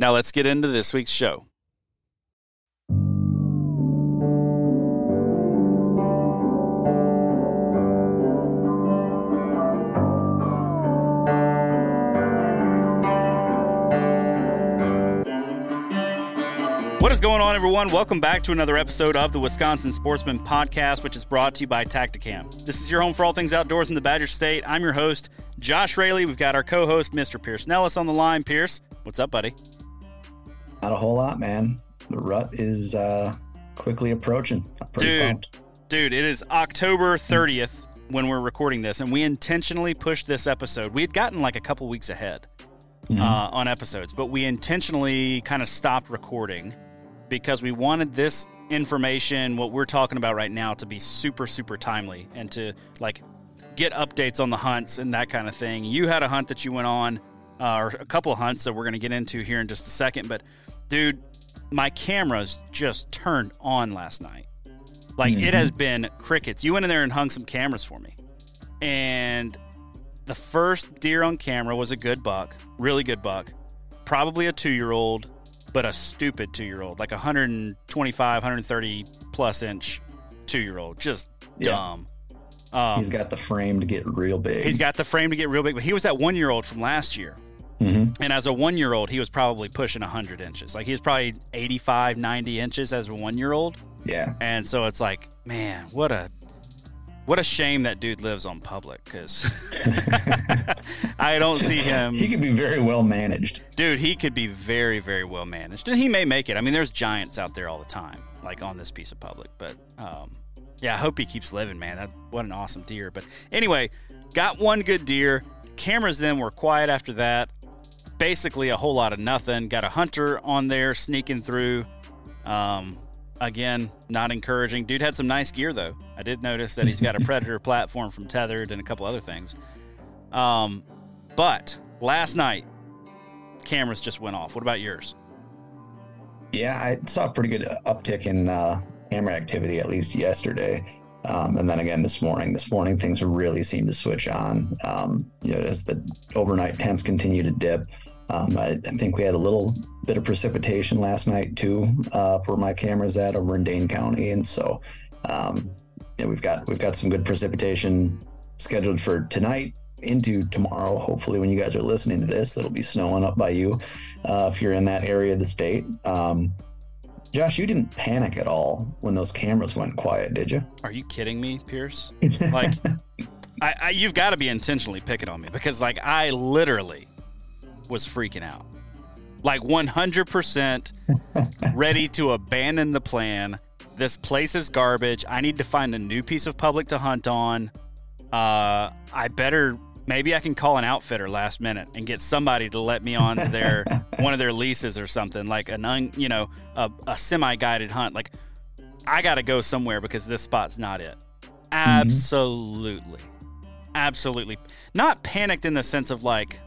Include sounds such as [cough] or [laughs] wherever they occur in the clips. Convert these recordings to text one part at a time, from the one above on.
Now let's get into this week's show. What is going on, everyone? Welcome back to another episode of the Wisconsin Sportsman Podcast, which is brought to you by Tactacam. This is your home for all things outdoors in the Badger State. I'm your host, Josh Rayleigh. We've got our co host, Mr. Pierce Nellis, on the line. Pierce, what's up, buddy? Not a whole lot, man. The rut is uh, quickly approaching. dude, pumped. dude, it is October 30th when we're recording this, and we intentionally pushed this episode. We had gotten like a couple weeks ahead mm-hmm. uh, on episodes, but we intentionally kind of stopped recording because we wanted this information, what we're talking about right now, to be super, super timely and to like get updates on the hunts and that kind of thing. You had a hunt that you went on, uh, or a couple of hunts that we're going to get into here in just a second, but dude, my cameras just turned on last night. Like mm-hmm. it has been crickets. You went in there and hung some cameras for me. And the first deer on camera was a good buck, really good buck. Probably a 2-year-old, but a stupid 2-year-old, like a 125, 130 plus inch 2-year-old, just yeah. dumb. Um, he's got the frame to get real big. He's got the frame to get real big, but he was that 1-year-old from last year Mm-hmm. And as a one year old, he was probably pushing 100 inches. Like he was probably 85, 90 inches as a one year old. Yeah. And so it's like, man, what a what a shame that dude lives on public because [laughs] I don't see him. He could be very well managed. Dude, he could be very, very well managed. And he may make it. I mean, there's giants out there all the time, like on this piece of public. But um, yeah, I hope he keeps living, man. That, what an awesome deer. But anyway, got one good deer. Cameras then were quiet after that basically a whole lot of nothing. Got a hunter on there sneaking through. Um, again, not encouraging. Dude had some nice gear though. I did notice that he's got a [laughs] Predator platform from Tethered and a couple other things. Um, but last night, cameras just went off. What about yours? Yeah, I saw a pretty good uptick in uh, camera activity at least yesterday. Um, and then again this morning, this morning things really seem to switch on. Um, you know, as the overnight temps continue to dip, um, I, I, think we had a little bit of precipitation last night too, uh, where my camera's at over in Dane County, and so um, yeah, we've got we've got some good precipitation scheduled for tonight into tomorrow. Hopefully, when you guys are listening to this, it'll be snowing up by you uh, if you're in that area of the state. Um, Josh, you didn't panic at all when those cameras went quiet, did you? Are you kidding me, Pierce? [laughs] Like, I, I, you've got to be intentionally picking on me because, like, I literally was freaking out. Like, 100% [laughs] ready to abandon the plan. This place is garbage. I need to find a new piece of public to hunt on. Uh, I better maybe I can call an outfitter last minute and get somebody to let me on their [laughs] one of their leases or something like an un, you know a, a semi-guided hunt. Like I got to go somewhere because this spot's not it. Absolutely, mm-hmm. absolutely. Not panicked in the sense of like.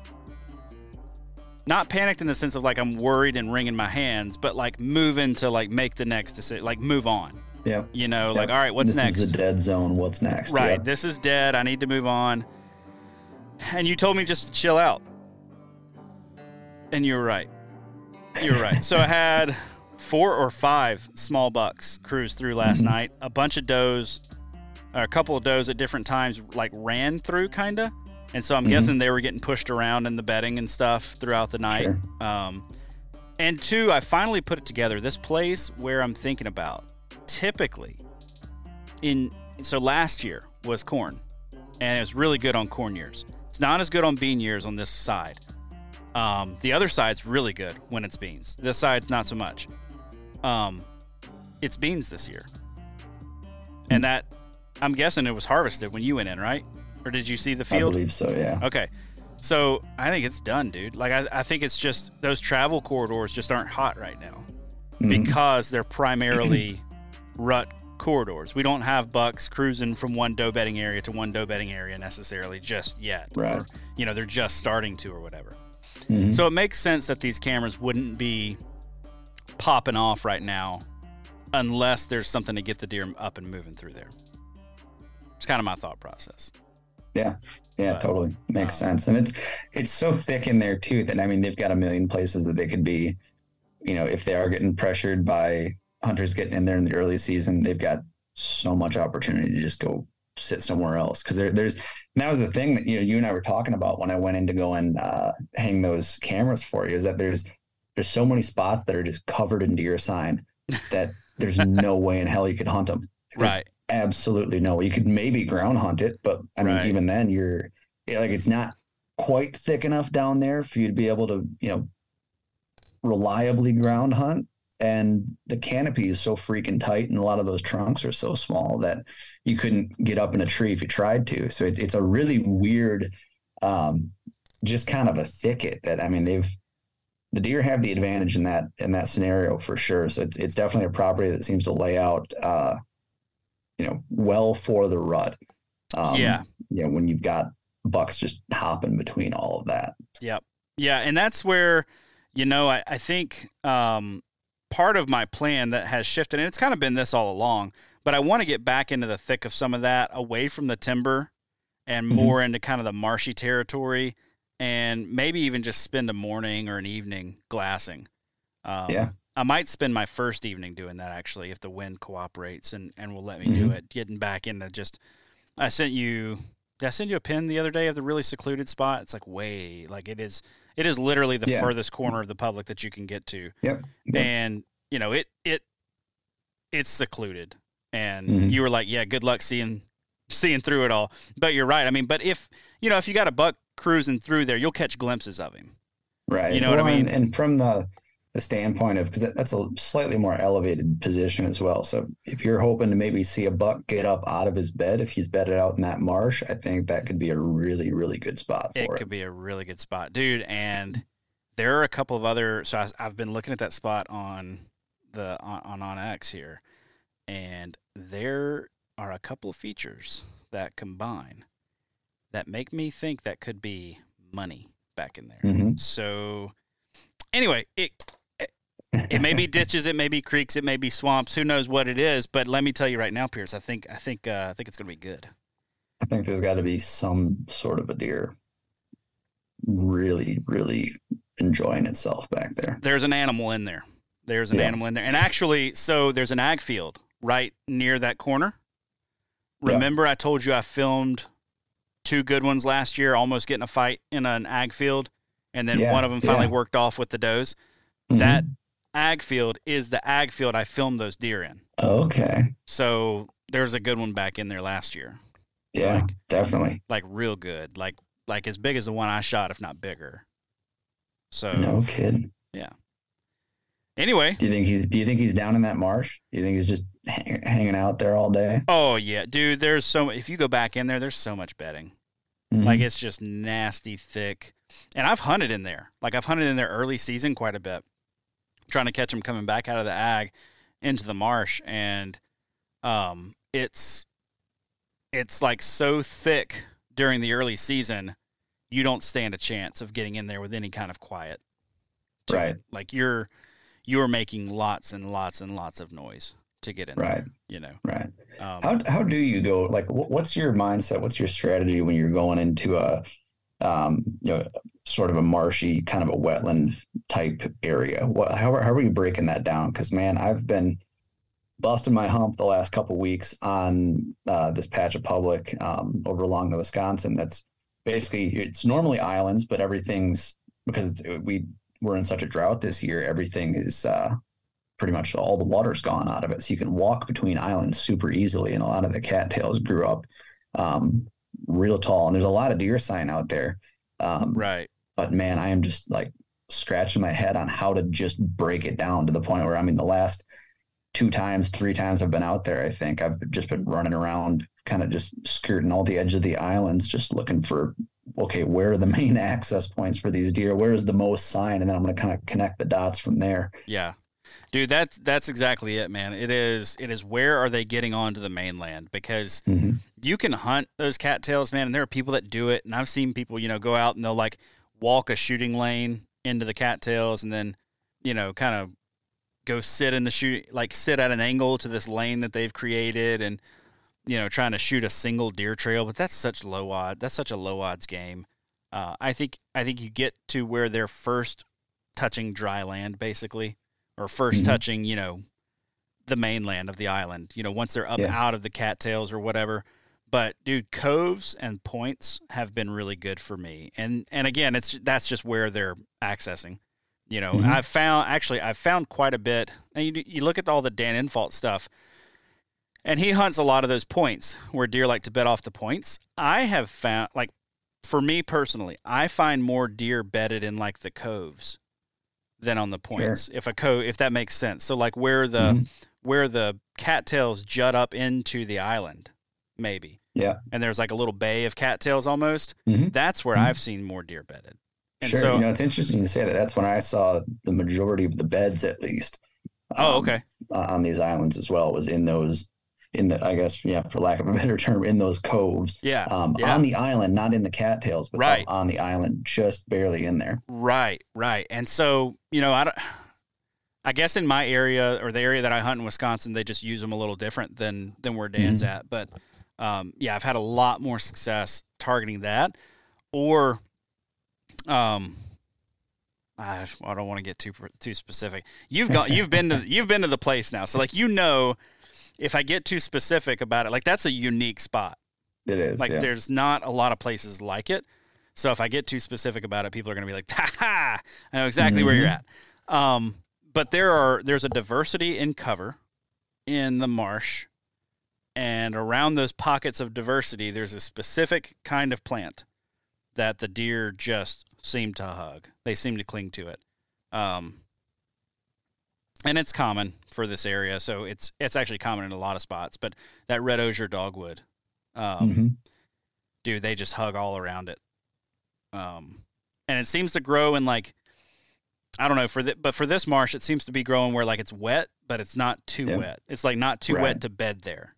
Not panicked in the sense of like I'm worried and wringing my hands, but like moving to like make the next decision, like move on. Yeah. You know, yep. like all right, what's this next? This is a dead zone. What's next? Right. Yep. This is dead. I need to move on and you told me just to chill out. And you were right. You were right. So I had four or five small bucks cruise through last mm-hmm. night. A bunch of does, a couple of does at different times, like ran through kind of. And so I'm mm-hmm. guessing they were getting pushed around in the bedding and stuff throughout the night. Sure. Um, and two, I finally put it together. This place where I'm thinking about, typically, in so last year was corn, and it was really good on corn years. It's not as good on bean years on this side. Um, the other side's really good when it's beans. This side's not so much. Um, it's beans this year, and that I'm guessing it was harvested when you went in, right? Or did you see the field? I believe so. Yeah. Okay. So I think it's done, dude. Like I, I think it's just those travel corridors just aren't hot right now mm-hmm. because they're primarily [clears throat] rut corridors. We don't have bucks cruising from one doe bedding area to one doe bedding area necessarily just yet. Right. Or, you know, they're just starting to or whatever. Mm-hmm. So it makes sense that these cameras wouldn't be popping off right now unless there's something to get the deer up and moving through there. It's kind of my thought process. Yeah. Yeah, but, totally. Makes um, sense. And it's it's so thick in there too that I mean they've got a million places that they could be, you know, if they are getting pressured by hunters getting in there in the early season, they've got so much opportunity to just go sit somewhere else because there, there's that was the thing that you know you and I were talking about when I went in to go and uh, hang those cameras for you is that there's there's so many spots that are just covered in deer sign that there's [laughs] no way in hell you could hunt them. There's right. Absolutely no. You could maybe ground hunt it, but I mean right. even then you're like it's not quite thick enough down there for you to be able to you know reliably ground hunt and the canopy is so freaking tight and a lot of those trunks are so small that you couldn't get up in a tree if you tried to so it, it's a really weird um, just kind of a thicket that i mean they've the deer have the advantage in that in that scenario for sure so it's, it's definitely a property that seems to lay out uh, you know well for the rut um, yeah you know when you've got bucks just hopping between all of that yep yeah and that's where you know i, I think um, part of my plan that has shifted, and it's kind of been this all along, but I want to get back into the thick of some of that, away from the timber and mm-hmm. more into kind of the marshy territory, and maybe even just spend a morning or an evening glassing. Um, yeah. I might spend my first evening doing that actually, if the wind cooperates and, and will let me mm-hmm. do it. Getting back into just, I sent you, did I send you a pin the other day of the really secluded spot? It's like way, like it is it is literally the yeah. furthest corner of the public that you can get to. Yep. yep. And you know it it it's secluded, and mm-hmm. you were like, yeah, good luck seeing seeing through it all. But you're right. I mean, but if you know if you got a buck cruising through there, you'll catch glimpses of him. Right. You know well, what I mean? And, and from the the standpoint of because that's a slightly more elevated position as well. So if you're hoping to maybe see a buck get up out of his bed, if he's bedded out in that marsh, I think that could be a really really good spot for it. It could be a really good spot, dude. And there are a couple of other. So I, have been looking at that spot on the on, on onX here, and there are a couple of features that combine that make me think that could be money back in there. Mm-hmm. So anyway, it it may be ditches, it may be creeks, it may be swamps. Who knows what it is? But let me tell you right now, Pierce. I think I think uh, I think it's going to be good. I think there's got to be some sort of a deer really, really enjoying itself back there. There's an animal in there. There's an yeah. animal in there, and actually, so there's an ag field right near that corner. Remember, yeah. I told you I filmed two good ones last year, almost getting a fight in an ag field, and then yeah. one of them finally worked off with the does. Mm-hmm. That ag field is the ag field I filmed those deer in. Okay. So there's a good one back in there last year. Yeah, Like- definitely. Like real good. Like like as big as the one I shot, if not bigger. So No kidding. Yeah. Anyway, Do you think he's? Do you think he's down in that marsh? Do you think he's just hang, hanging out there all day? oh yeah, dude, there's so if you go back in there, there's so much bedding. Mhm. Like it's just nasty thick. And I've hunted in there. Like I've hunted in there early season quite a bit, trying to catch them coming back out of the ag into the marsh, and um, it's it's like so thick during the early season, you don't stand a chance of getting in there with any kind of quiet. Right. it. Like you're you're making lots and lots and lots of noise to get in Right. there. You know. right. Um, How how do you go? Like, what's your mindset? What's your strategy when you're going into a, um, you know, sort of a marshy, kind of a wetland type area? What how are, how are you breaking that down? Because man, I've been busting my hump the last couple weeks on uh, this patch of public um, over along the Wisconsin. That's basically it's normally islands, but everything's because it's- we we're in such a drought this year. Everything is uh, pretty much all the water's gone out of it. So you can walk between islands super easily. And a lot of the cattails grew up um, real tall. And there's a lot of deer sign out there. Um, right. But man, I am just like scratching my head on how to just break it down to the point where I mean, the last two times, three times I've been out there, I think I've just been running around, kind of just skirting all the edge of the islands, just looking for okay, where are the [laughs] main access points for these deer? Where is the most sign? And then I'm going to kind of connect the dots from there. Yeah. Dude, that's that's exactly it, man. It is it is where are they getting onto the mainland? Because Mhm. you can hunt those cattails, man, and there are people that do it. And I've seen people, you know, go out and they'll like walk a shooting lane into the cattails and then, you know, kind of go sit in the shoot like sit at an angle to this lane that they've created and you know, trying to shoot a single deer trail, but that's such low odd. That's such a low odds game. Uh, I think I think you get to where they're first touching dry land, basically, or 1st Mhm. touching, you know, the mainland of the island. You know, once they're up Yeah. out of the cattails or whatever. But dude, coves and points have been really good for me. And and again, it's that's just where they're accessing. You know, Mhm. I've found actually I've found quite a bit. And you you look at all the Dan Infalt stuff, and he hunts a lot of those points where deer like to bed off the points. I have found like for me personally, I find more deer bedded in like the coves than on the points. If a co if that makes sense. So like where the Mhm. where the cattails jut up into the island, maybe. Yeah. And there's like a little bay of cattails almost. Mhm. That's where Mhm. I've seen more deer bedded. And sure. so, you know, it's interesting to say that. That's when I saw the majority of the beds, at least. oh, um, okay, On these islands as well, was in those, in the, I guess, yeah, for lack of a [laughs] better term, in those coves. yeah, Um, yeah. on the island, not in the cattails, but Right. on the island, just barely in there. Right, right. And so, you know, I don't, I guess in my area or the area that I hunt in Wisconsin, they just use them a little different than than where Dan's at. But um, yeah, I've had a lot more success targeting that, or um, I, I don't want to get too too specific. You've gone, you've been to [laughs] you've been to the place now, so like you know, if I get too specific about it, like that's a unique spot. It is. Like yeah. there's not a lot of places like it. So if I get too specific about it, people are going to be like, "Ha ha! I know exactly where you're Mhm. at." Um, but there are there's a diversity in cover in the marsh, and around those pockets of diversity, there's a specific kind of plant that the deer just seem to hug. They seem to cling to it. Um, and it's common for this area, so it's it's actually common in a lot of spots. But that red osier dogwood, um, Mhm. dude, they just hug all around it. Um, and it seems to grow in like, I don't know for the, but for this marsh, it seems to be growing where like it's wet, but it's not too Yeah. wet. It's like not too Right. wet to bed there.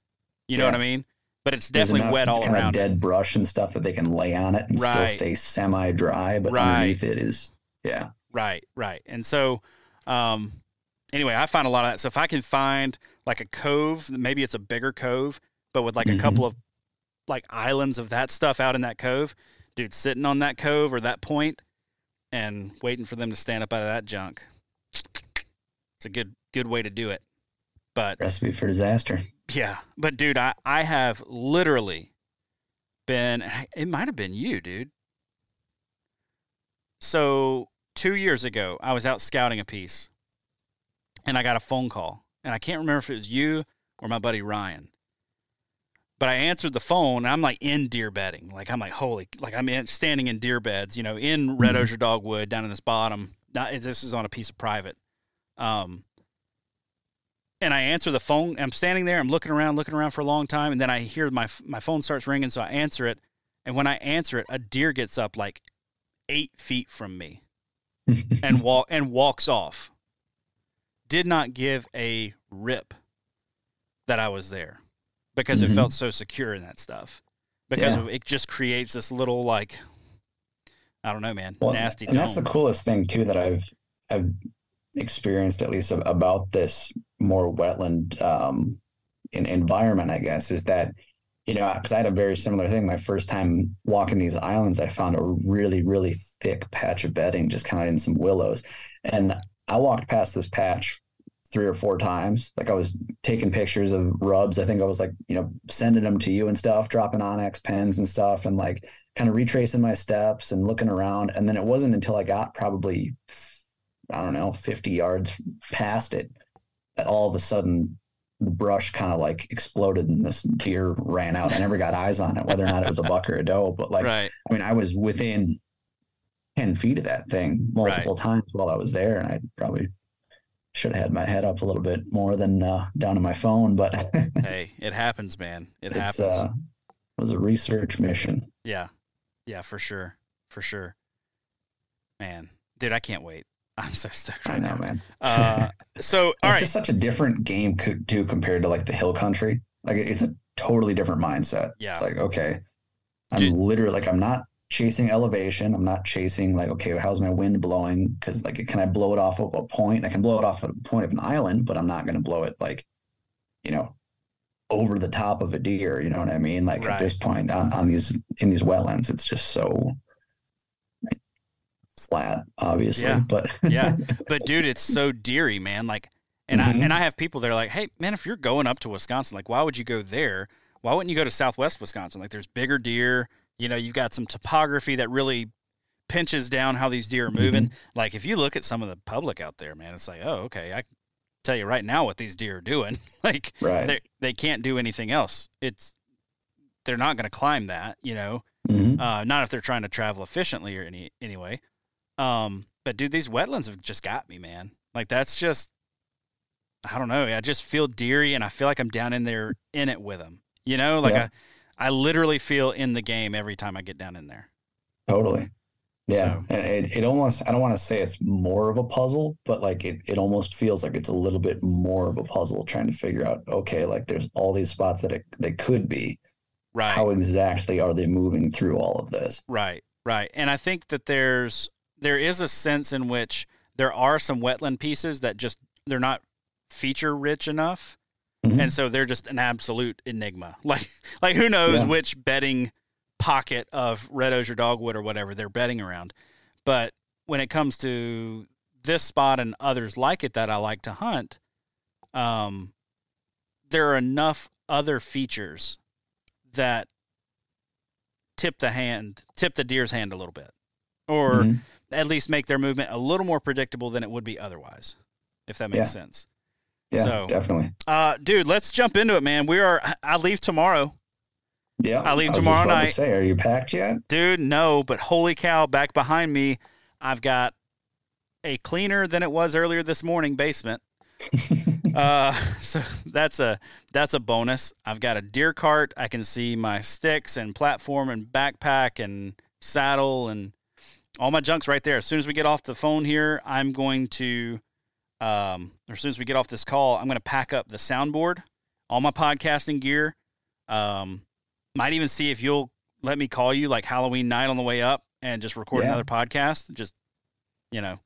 You know what I mean? But it's There's definitely wet all kind around. Of it. dead brush and stuff that they can lay on it and Right. still stay semi-dry, but Right. underneath it is, yeah. Right, right. And so, um, anyway, I find a lot of that. So if I can find like a cove, maybe it's a bigger cove, but with like Mhm. a couple of like islands of that stuff out in that cove, dude, sitting on that cove or that point and waiting for them to stand up out of that junk. It's a good good way to do it. But Recipe for disaster. yeah, but dude, I I have literally been it might have been you, dude. So, 2 years ago, I was out scouting a piece and I got a phone call, and I can't remember if it was you or my buddy Ryan. But I answered the phone, and I'm like in deer bedding, like I'm like holy, like I'm in, standing in deer beds, you know, in Red Mhm. Osier Dogwood down in this bottom. Not, this is on a piece of private. Um, and I answer the phone. I'm standing there. I'm looking around, looking around for a long time, and then I hear my my phone starts ringing. So I answer it, and when I answer it, a deer gets up like eight feet from me [laughs] and walk and walks off. Did not give a rip that I was there because it Mhm. felt so secure in that stuff. Because Yeah. it just creates this little like I don't know, man, Well, nasty. and that's the coolest thing too that I've I've experienced at least about this more wetland um, in, environment, I guess, is that you know because I had a very similar thing. My first time walking these islands, I found a really really thick patch of bedding just kind of in some willows, and I walked past this patch three or four times. Like I was taking pictures of rubs. I think I was like you know sending them to you and stuff, dropping onX pens and stuff, and like kind of retracing my steps and looking around. And then it wasn't until I got probably, I don't know, 50 yards past it that all of a sudden the brush kind of like exploded and this deer ran out. I never got eyes on it, whether or not it was a buck or a doe. But like, right. I mean, I was within 10 feet of that thing multiple times while I was there. And I probably should have had my head up a little bit more than uh, down to my phone. But [laughs] hey, it happens, man. It happens. uh, it was a research mission. Yeah. Yeah, for sure. For sure. Man, dude, I can't wait. [laughs] I'm so stoked I right know, now. man. Uh, so, [laughs] all it's right. just such a different game co- too compared to like the hill country. Like it's a totally different mindset. Yeah. It's like, okay, I'm Dude. literally like I'm not chasing elevation. I'm not chasing like, okay, how's my wind blowing? Because like can I blow it off of a point? I can blow it off of a point of an island, but I'm not gonna blow it like, you know, over the top of a deer. You know what I mean? Like Right. at this point on, on these in these wetlands, it's just so flat, obviously. Yeah. But Yeah. [laughs] But dude, it's so deery, man. Like and I Mhm. and I have people that are like, "Hey, man, if you're going up to Wisconsin, like why would you go there? Why wouldn't you go to Southwest Wisconsin? Like there's bigger deer, you know, you've got some topography that really pinches down how these deer are moving. Like if you look at some of the public out there, man, it's like, "Oh, okay, I tell you right now what these deer are doing." [laughs] like right. they they can't do anything else. It's they're not going to climb that, you know. Mhm. Uh, not if they're trying to travel efficiently or any anyway. Um, but dude, these wetlands have just got me, man. Like that's just, I don't know. I just feel deery, and I feel like I'm down in there in it with them. You know, like Yeah. I, I literally feel in the game every time I get down in there. Totally. Yeah. So- And it, it almost, I don't want to say it's more of a puzzle, but like it, it almost feels like it's a little bit more of a puzzle trying to figure out, okay, like there's all these spots that it, they could be. Right. How exactly are they moving through all of this? Right, right. And I think that there's there is a sense in which there are some wetland pieces that just they're not feature rich enough. Mhm. And so they're just an absolute enigma. [laughs] Like like who knows Yeah. which bedding pocket of red osier dogwood or whatever they're bedding around. But when it comes to this spot and others like it that I like to hunt, um, there are enough other features that tip the hand, tip the deer's hand a little bit, or Mhm. at least make their movement a little more predictable than it would be otherwise, if that makes Yeah. sense. Yeah, so- definitely. Uh, dude, let's jump into it, man. We are. I leave tomorrow, Yeah. I leave just tomorrow about to night. say, are you packed yet? dude. No, but holy cow! Back behind me, I've got a cleaner than it was earlier this morning basement. [laughs] Uh, [laughs] so that's a that's a bonus. I've got a deer cart. I can see my sticks and platform and backpack and saddle and all my junk's right there. As soon as we get off the phone here, I'm going to, um, or as soon as we get off this call, I'm going to pack up the soundboard, all my podcasting gear. Um, might even see if you'll let me call you like Halloween night on the way up and just record Yeah. another podcast. Just you know,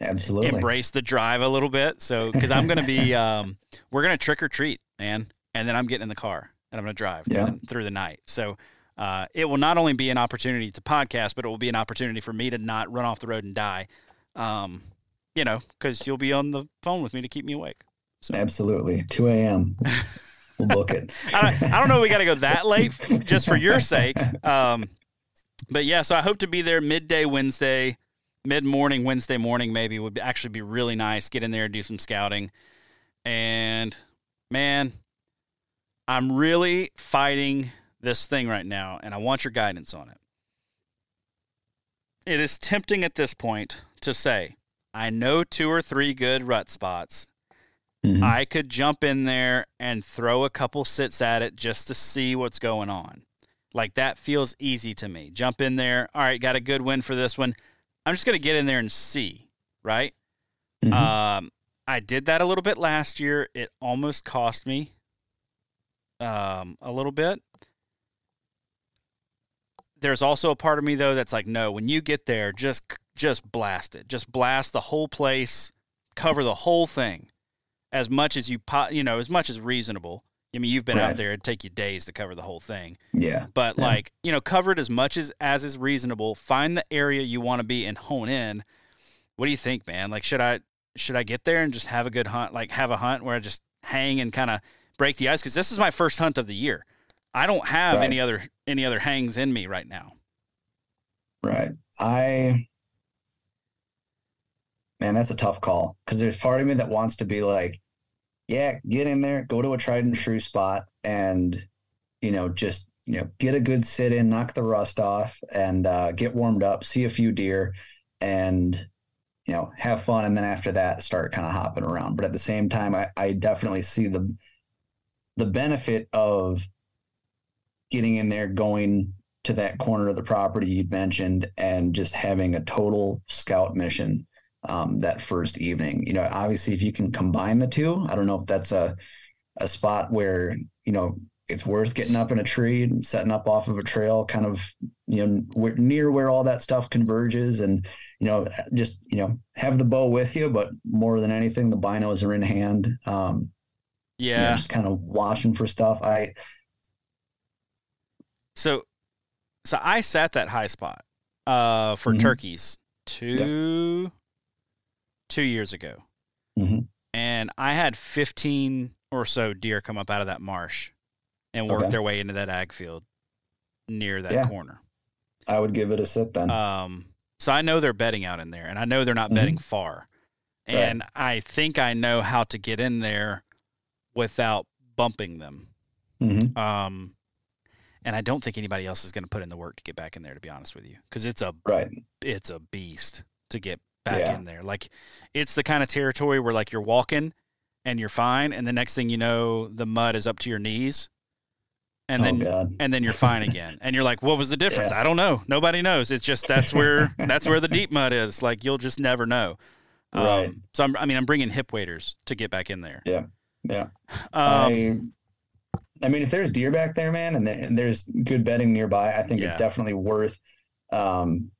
Absolutely. embrace the drive a little bit. So, because I'm going to be, [laughs] um, we're going to trick or treat, man. And then I'm getting in the car and I'm going to drive Yeah. through, the, through the night. So, uh, it will not only be an opportunity to podcast, but it will be an opportunity for me to not run off the road and die. Um, you know, because you'll be on the phone with me to keep me awake. So, Absolutely. 2 a.m. we'll book it. [laughs] I, I don't know. We got to go that late just for your sake. Um, but yeah, so I hope to be there midday Wednesday. mid morning, Wednesday morning, maybe would actually be really nice. Get in there and do some scouting. And man, I'm really fighting this thing right now, and I want your guidance on it. It is tempting at this point to say, I know two or three good rut spots. Mm-hmm. I could jump in there and throw a couple sits at it just to see what's going on. Like that feels easy to me. Jump in there. All right, got a good win for this one. I'm just going to get in there and see, right? Mm-hmm. Um, I did that a little bit last year. It almost cost me um, a little bit. There's also a part of me though that's like, no, when you get there, just just blast it, just blast the whole place, cover the whole thing, as much as you you know, as much as reasonable. I mean, you've been right. out there; it'd take you days to cover the whole thing. Yeah, but yeah. like you know, cover it as much as as is reasonable. Find the area you want to be and hone in. What do you think, man? Like, should I should I get there and just have a good hunt? Like, have a hunt where I just hang and kind of break the ice because this is my first hunt of the year. I don't have right. any other any other hangs in me right now. Right. I man, that's a tough call because there's part of me that wants to be like, yeah, get in there, go to a tried and true spot, and you know, just you know, get a good sit in, knock the rust off, and uh, get warmed up, see a few deer, and you know, have fun, and then after that, start kind of hopping around. But at the same time, I, I definitely see the the benefit of getting in there, going to that corner of the property you mentioned, and just having a total scout mission um, that first evening. You know, obviously, if you can combine the two, I don't know if that's a a spot where you know it's worth getting up in a tree and setting up off of a trail, kind of you know where, near where all that stuff converges, and you know just you know have the bow with you, but more than anything, the binos are in hand. Um, yeah, you know, just kind of watching for stuff. I so so I sat that high spot uh, for mm-hmm. turkeys two yep. Two years ago, mm-hmm. and I had fifteen or so deer come up out of that marsh and work okay. their way into that ag field near that yeah. corner. I would give it a sit then. Um, so I know they're bedding out in there, and I know they're not mm-hmm. bedding far, and right. I think I know how to get in there without bumping them. Mm-hmm. Um, and I don't think anybody else is going to put in the work to get back in there. To be honest with you, because it's a right, it's a beast to get back yeah. in there. Like it's the kind of territory where like you're walking and you're fine, and the next thing you know, the mud is up to your knees, and oh, then God. and then you're fine again, and you're like, what was the difference? Yeah. I don't know. Nobody knows. It's just that's [laughs] where that's where the deep mud is. Like you'll just never know. Right. Um, so I'm, I mean, I'm bringing hip waders to get back in there. Yeah. Yeah. Um, I, I mean, if there's deer back there, man, and, and there's good bedding nearby, I think yeah. it's definitely worth. Um,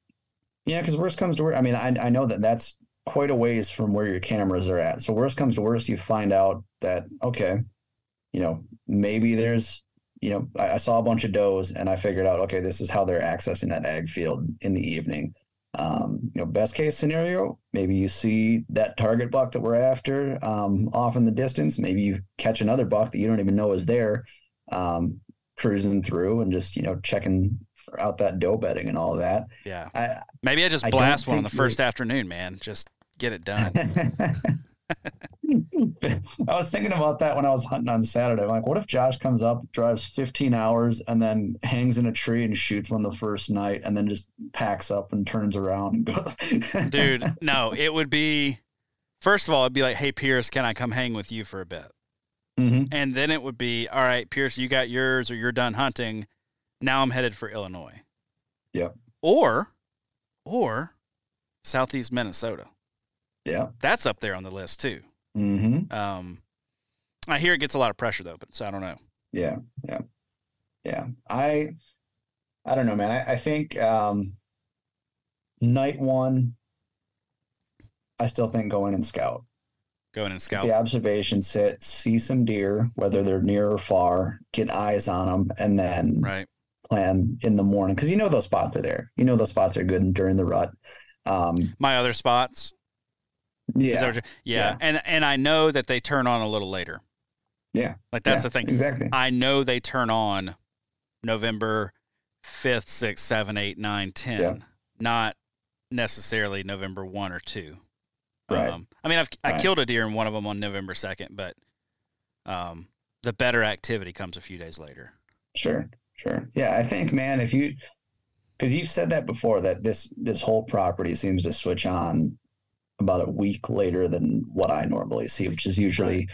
yeah, because worst comes to worst. I mean, I I know that that's quite a ways from where your cameras are at. So worst comes to worst, you find out that okay, you know, maybe there's you know, I, I, saw a bunch of does and I figured out, okay, this is how they're accessing that ag field in the evening. Um, you know, best case scenario, maybe you see that target buck that we're after um, off in the distance. Maybe you catch another buck that you don't even know is there, um, cruising through and just you know checking out that doe bedding and all that. Yeah, I, maybe I just blast I one on the first afternoon, man. Just get it done. [laughs] [laughs] I was thinking about that when I was hunting on Saturday. I'm like, what if Josh comes up, drives 15 hours, and then hangs in a tree and shoots one the first night, and then just packs up and turns around and goes. [laughs] Dude, no, it would be. First of all, it'd be like, hey Pierce, can I come hang with you for a bit? Mm-hmm. And then it would be, all right, Pierce, you got yours, or you're done hunting. Now I'm headed for Illinois. Yep. Or, or Southeast Minnesota. Yeah. That's up there on the list too. Mm-hmm. Um, I hear it gets a lot of pressure though, but so I don't know. Yeah, yeah, yeah. I, I don't know, man. I, I think um, night one, I still think go in and scout. Go in and scout. Get the observation sit, see some deer, whether they're near or far, get eyes on them, and then right plan in the morning because you know those spots are there. You know those spots are good during the rut. Um, My other spots yeah. yeah. yeah. And and I know that they turn on a little later. Yeah. Like that's yeah, the thing. Exactly. I know they turn on November 5th, 6th, 7th, 8th, 9th, 10th. Yeah. Not necessarily November one or two. Right. Um, I mean, I've I Right. killed a deer in one of them on November second, but um, the better activity comes a few days later. Sure, sure. Yeah, I think, man, if you because you've said that before that this this whole property seems to switch on about a week later than what I normally see, which is usually,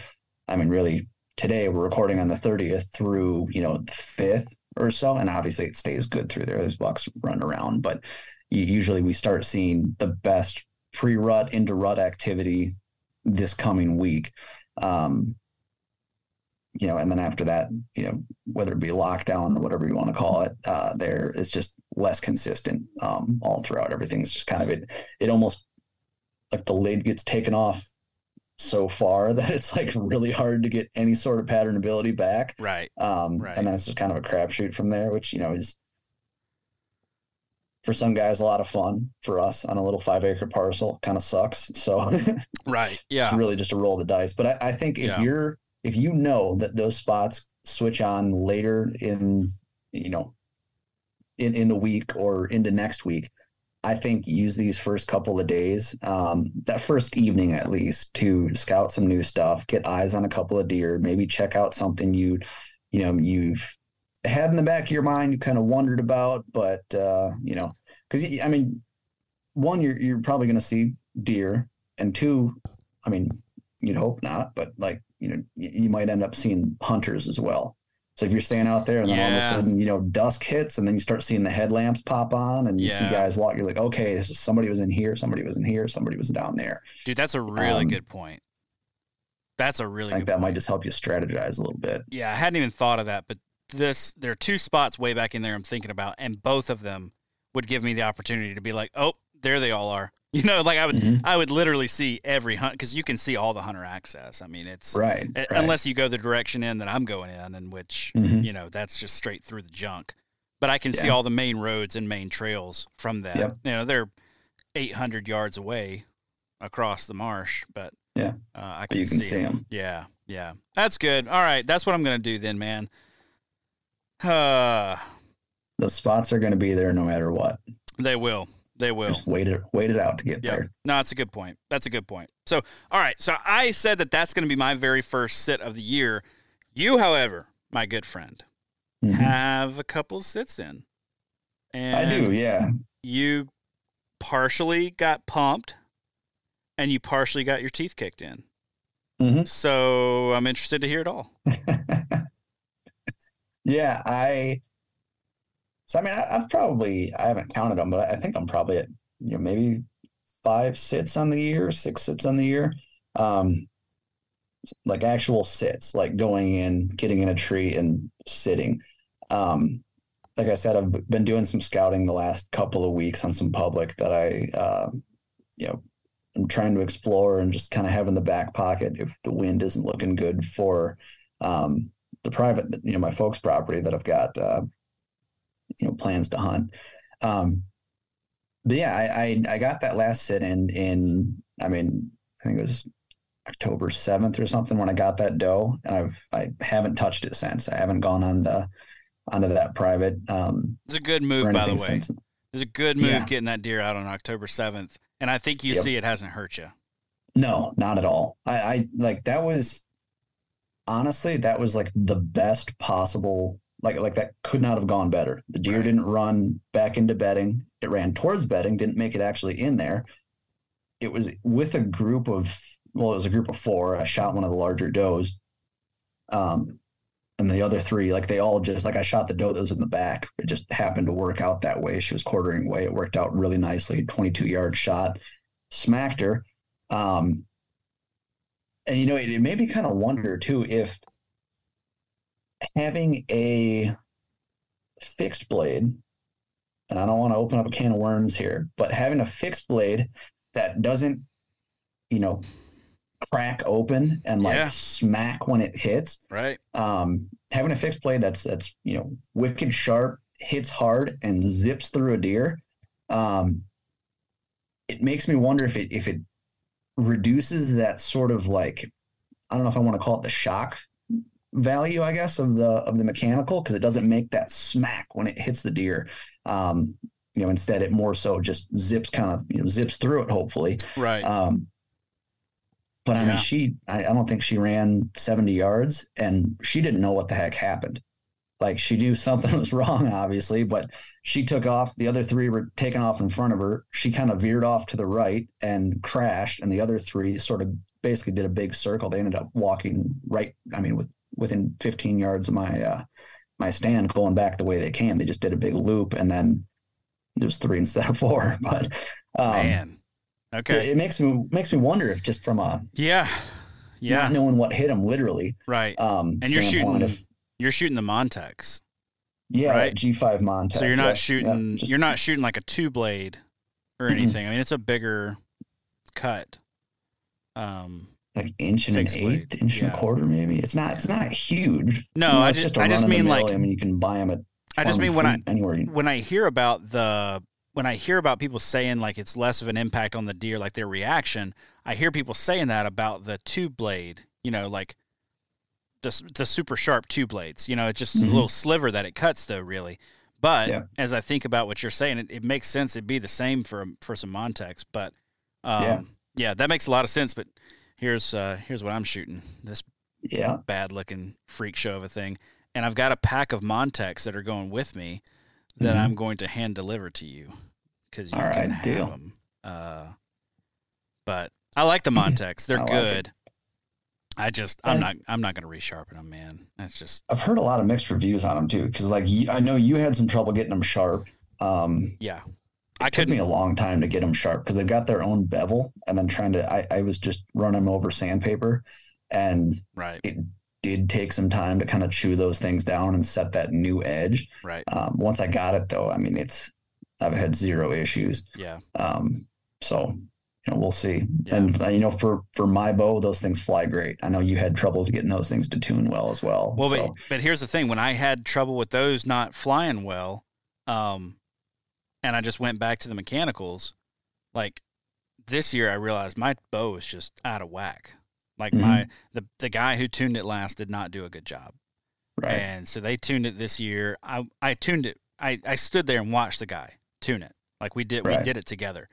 I mean, really today we're recording on the 30th through you know the fifth or so, and obviously it stays good through there. Those bucks run around, but usually we start seeing the best pre-rut into rut activity this coming week. Um, you know, and then after that, you know, whether it be lockdown or whatever you want to call it, uh, there is just less consistent um, all throughout. Everything's just kind of it. It almost like the lid gets taken off so far [laughs] that it's like really hard to get any sort of pattern ability back. Right. Um, Right. And then it's just kind of a crapshoot from there, which you know is for some guys a lot of fun. For us on a little five acre parcel, kind of sucks. So [laughs] Right. Yeah. it's really just a roll of the dice. But I, I think if Yeah. you're if you know that those spots switch on later in you know in in the week or into next week, I think use these first couple of days, um, that first evening at least, to scout some new stuff, get eyes on a couple of deer, maybe check out something you you know you've had in the back of your mind, you kind of wondered about, but uh, you know, because I mean, one, you're you're probably going to see deer, and two, I mean, you'd hope not, but like you know, you might end up seeing hunters as well. So if you're staying out there and then all of a sudden, you know, dusk hits and then you start seeing the headlamps pop on and you see guys walk, you're like, okay, this is somebody was in here, somebody was in here, somebody was down there. Dude, that's a really Um, good point. That's a really I think good that point. might just help you strategize a little bit. Yeah, I hadn't even thought of that, but this there are two spots way back in there I'm thinking about, and both of them would give me the opportunity to be like, oh, there they all are. [laughs] You know, like I would Mhm. I would literally see every hunt because you can see all the hunter access. I mean, it's Right. uh, right. unless you go the direction in that I'm going in, and which Mhm. you know that's just straight through the junk. But I can see all the main roads and main trails from that. Yep. You know, they're 800 yards away across the marsh, but Yeah. uh, I But can, you can see, see 'em. them. Yeah, yeah, that's good. All right, that's what I'm gonna do then, man. [sighs] Uh, Those spots are going to be there no matter what. they will. They will. Just wait it, wait it out to get Yep. there. No, that's a good point. That's a good point. So, all right. So I said that that's going to be my very first sit of the year. You, however, my good friend, Mhm. have a couple sits in. And I do. Yeah. You partially got pumped and you partially got your teeth kicked in. Mhm. So I'm interested to hear it all. [laughs] yeah, I. So I mean, I, I've probably I haven't counted them, but I think I'm probably at you know maybe five sits on the year, six sits on the year, um, like actual sits, like going in, getting in a tree and sitting. Um, like I said, I've been doing some scouting the last couple of weeks on some public that I, uh, you know, I'm trying to explore and just kind of have in the back pocket if the wind isn't looking good for. Um, the private, you know, my folks' property that I've got, uh, you know, plans to hunt. Um, but yeah, I, I I got that last sit in in I mean I think it was October seventh or something when I got that doe, and I've I haven't touched it since. I haven't gone on the onto that private. Um, It's a good move, by the way. since. It's a good move Yeah. getting that deer out on October 7th. And I think you Yep. see it hasn't hurt you. No, not at all. I, I like that was honestly that was like the best possible like like that could not have gone better. The deer Right. didn't run back into bedding. It ran towards bedding, didn't make it actually in there. It was with a group of well, it was a group of four. I shot one of the larger does. Um and the other three, like they all just like I shot the doe that was in the back. It just happened to work out that way. She was quartering away. It worked out really nicely. 22 yard shot, smacked her. Um, and you know, it, it made me kind of wonder too if having a fixed blade, and I don't want to open up a can of worms here, but having a fixed blade that doesn't, you know, crack open and like Yeah. smack when it hits, Right. um, having a fixed blade that's that's you know wicked sharp, hits hard, and zips through a deer. Um, it makes me wonder if it if it reduces that sort of like I don't know if I want to call it the shock value, I guess, of the of the mechanical because it doesn't make that smack when it hits the deer. Um, you know, instead it more so just zips kind of you know zips through it. Hopefully, Right. um, but I Yeah. mean, she, I, I don't think she ran 70 yards and she didn't know what the heck happened. Like she knew [laughs] something was wrong, obviously, but she took off. The other three were taken off in front of her. She kind of veered off to the right and crashed. And the other three sort of basically did a big circle. They ended up walking right, I mean, with within 15 yards of my, uh, my stand going back the way they came. They just did a big loop and then it was three [laughs] instead of four. [laughs] But, um, Man. Okay. it, it makes me makes me wonder if just from a yeah. Yeah. not knowing what hit him literally. right. Um, And you're shooting- You're shooting the Montecs. yeah, right? G five Montecs. So you're not shooting yeah, just- you're not shooting like a two blade or anything. I mean it's a bigger cut. Um like inch and an fixed blade, eighth, inch and a quarter, maybe. It's not. It's not huge. No, You know, I just- a I just mean, like- I mean, you can buy them at. I just mean when I anywhere. When I hear about the when I hear about people saying like it's less of an impact on the deer, like their reaction, I hear people saying that about the two blade, you know, like the the super sharp two blades. You know, it's just a Mhm. little sliver that it cuts though, really. But Yeah. as I think about what you're saying, it, it makes sense. It'd be the same for for some Montecs, but um, Yeah. yeah, that makes a lot of sense. But here's uh, here's what I'm shooting. This yeah, bad looking freak show of a thing. And I've got a pack of Montecs that are going with me that Mhm. I'm going to hand deliver to you because you All can right, have deal. them. Uh, but I like the [clears throat] Montecs; they're I like good. I just I'm And- not I'm not going to resharpen them, man. That's just I've heard a lot of mixed reviews on them too. Because like I know you had some trouble getting them sharp. Um, yeah. It I took me a long time to get them sharp because they've got their own bevel, and then trying to. I, I was just running them over sandpaper, and Right, it did take some time to kind of chew those things down and set that new edge. right. Um, once I got it though, I mean, it's I've had zero issues. Yeah, Um, so you know, we'll see. Yeah. And uh, you know, for for my bow, those things fly great. I know you had trouble getting those things to tune well as well. Well, so, but, but here's the thing: when I had trouble with those not flying well, um, and I just went back to the mechanicals, like this year, I realized my bow is just out of whack. Like Mhm. my the the guy who tuned it last did not do a good job, right. and so they tuned it this year. I I tuned it. I I stood there and watched the guy tune it. Like we did we did it together,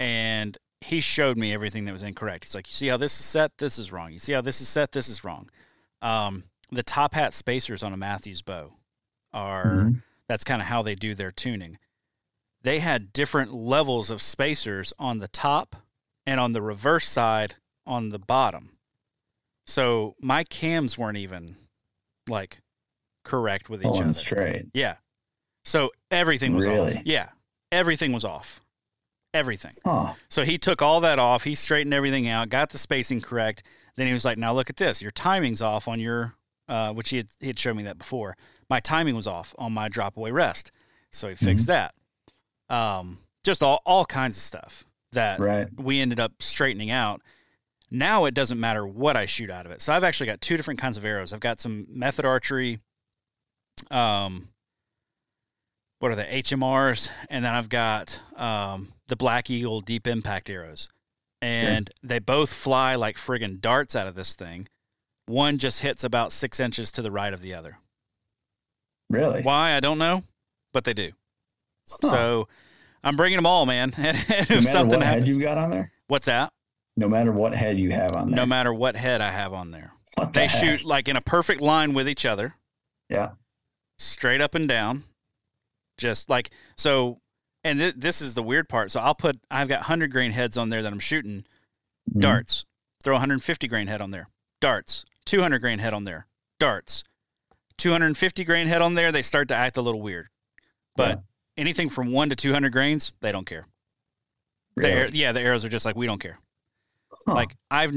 and he showed me everything that was incorrect. He's like, you see how this is set? This is wrong. You see how this is set? This is wrong. Um, the top hat spacers on a Mathews bow are Mhm. that's kind of how they do their tuning. They had different levels of spacers on the top and on the reverse side on the bottom. So my cams weren't even like correct with each Pulling other. straight. Yeah. So everything was Really? off. Yeah. Everything was off. Everything. Huh. So he took all that off. He straightened everything out, got the spacing correct. Then he was like, "Now look at this. Your timing's off on your, uh, which he had, he had shown me that before. My timing was off on my drop away rest. So he fixed that. Um, just all all kinds of stuff that Right. we ended up straightening out. Now it doesn't matter what I shoot out of it. So I've actually got two different kinds of arrows. I've got some method archery, um, what are the HMRs, and then I've got um, the Black Eagle deep impact arrows, and they both fly like friggin' darts out of this thing. One just hits about six inches to the right of the other. Really? Why I don't know, but they do. Huh. So I'm bringing them all, man. [laughs] And if no matter something what happens, head you got on there, what's that? no matter what head you have on there, No matter what head I have on there, what the they heck? shoot like in a perfect line with each other, Yeah. straight up and down, just like so. And th- this is the weird part. So I'll put I've got hundred grain heads on there that I'm shooting Mhm. darts. Throw 150 grain head on there, darts. 200 grain head on there, darts. 250 grain head on there, they start to act a little weird. But anything from one to 200 grains, they don't care. Really? air- yeah, the arrows are just like we don't care. Huh. Like I've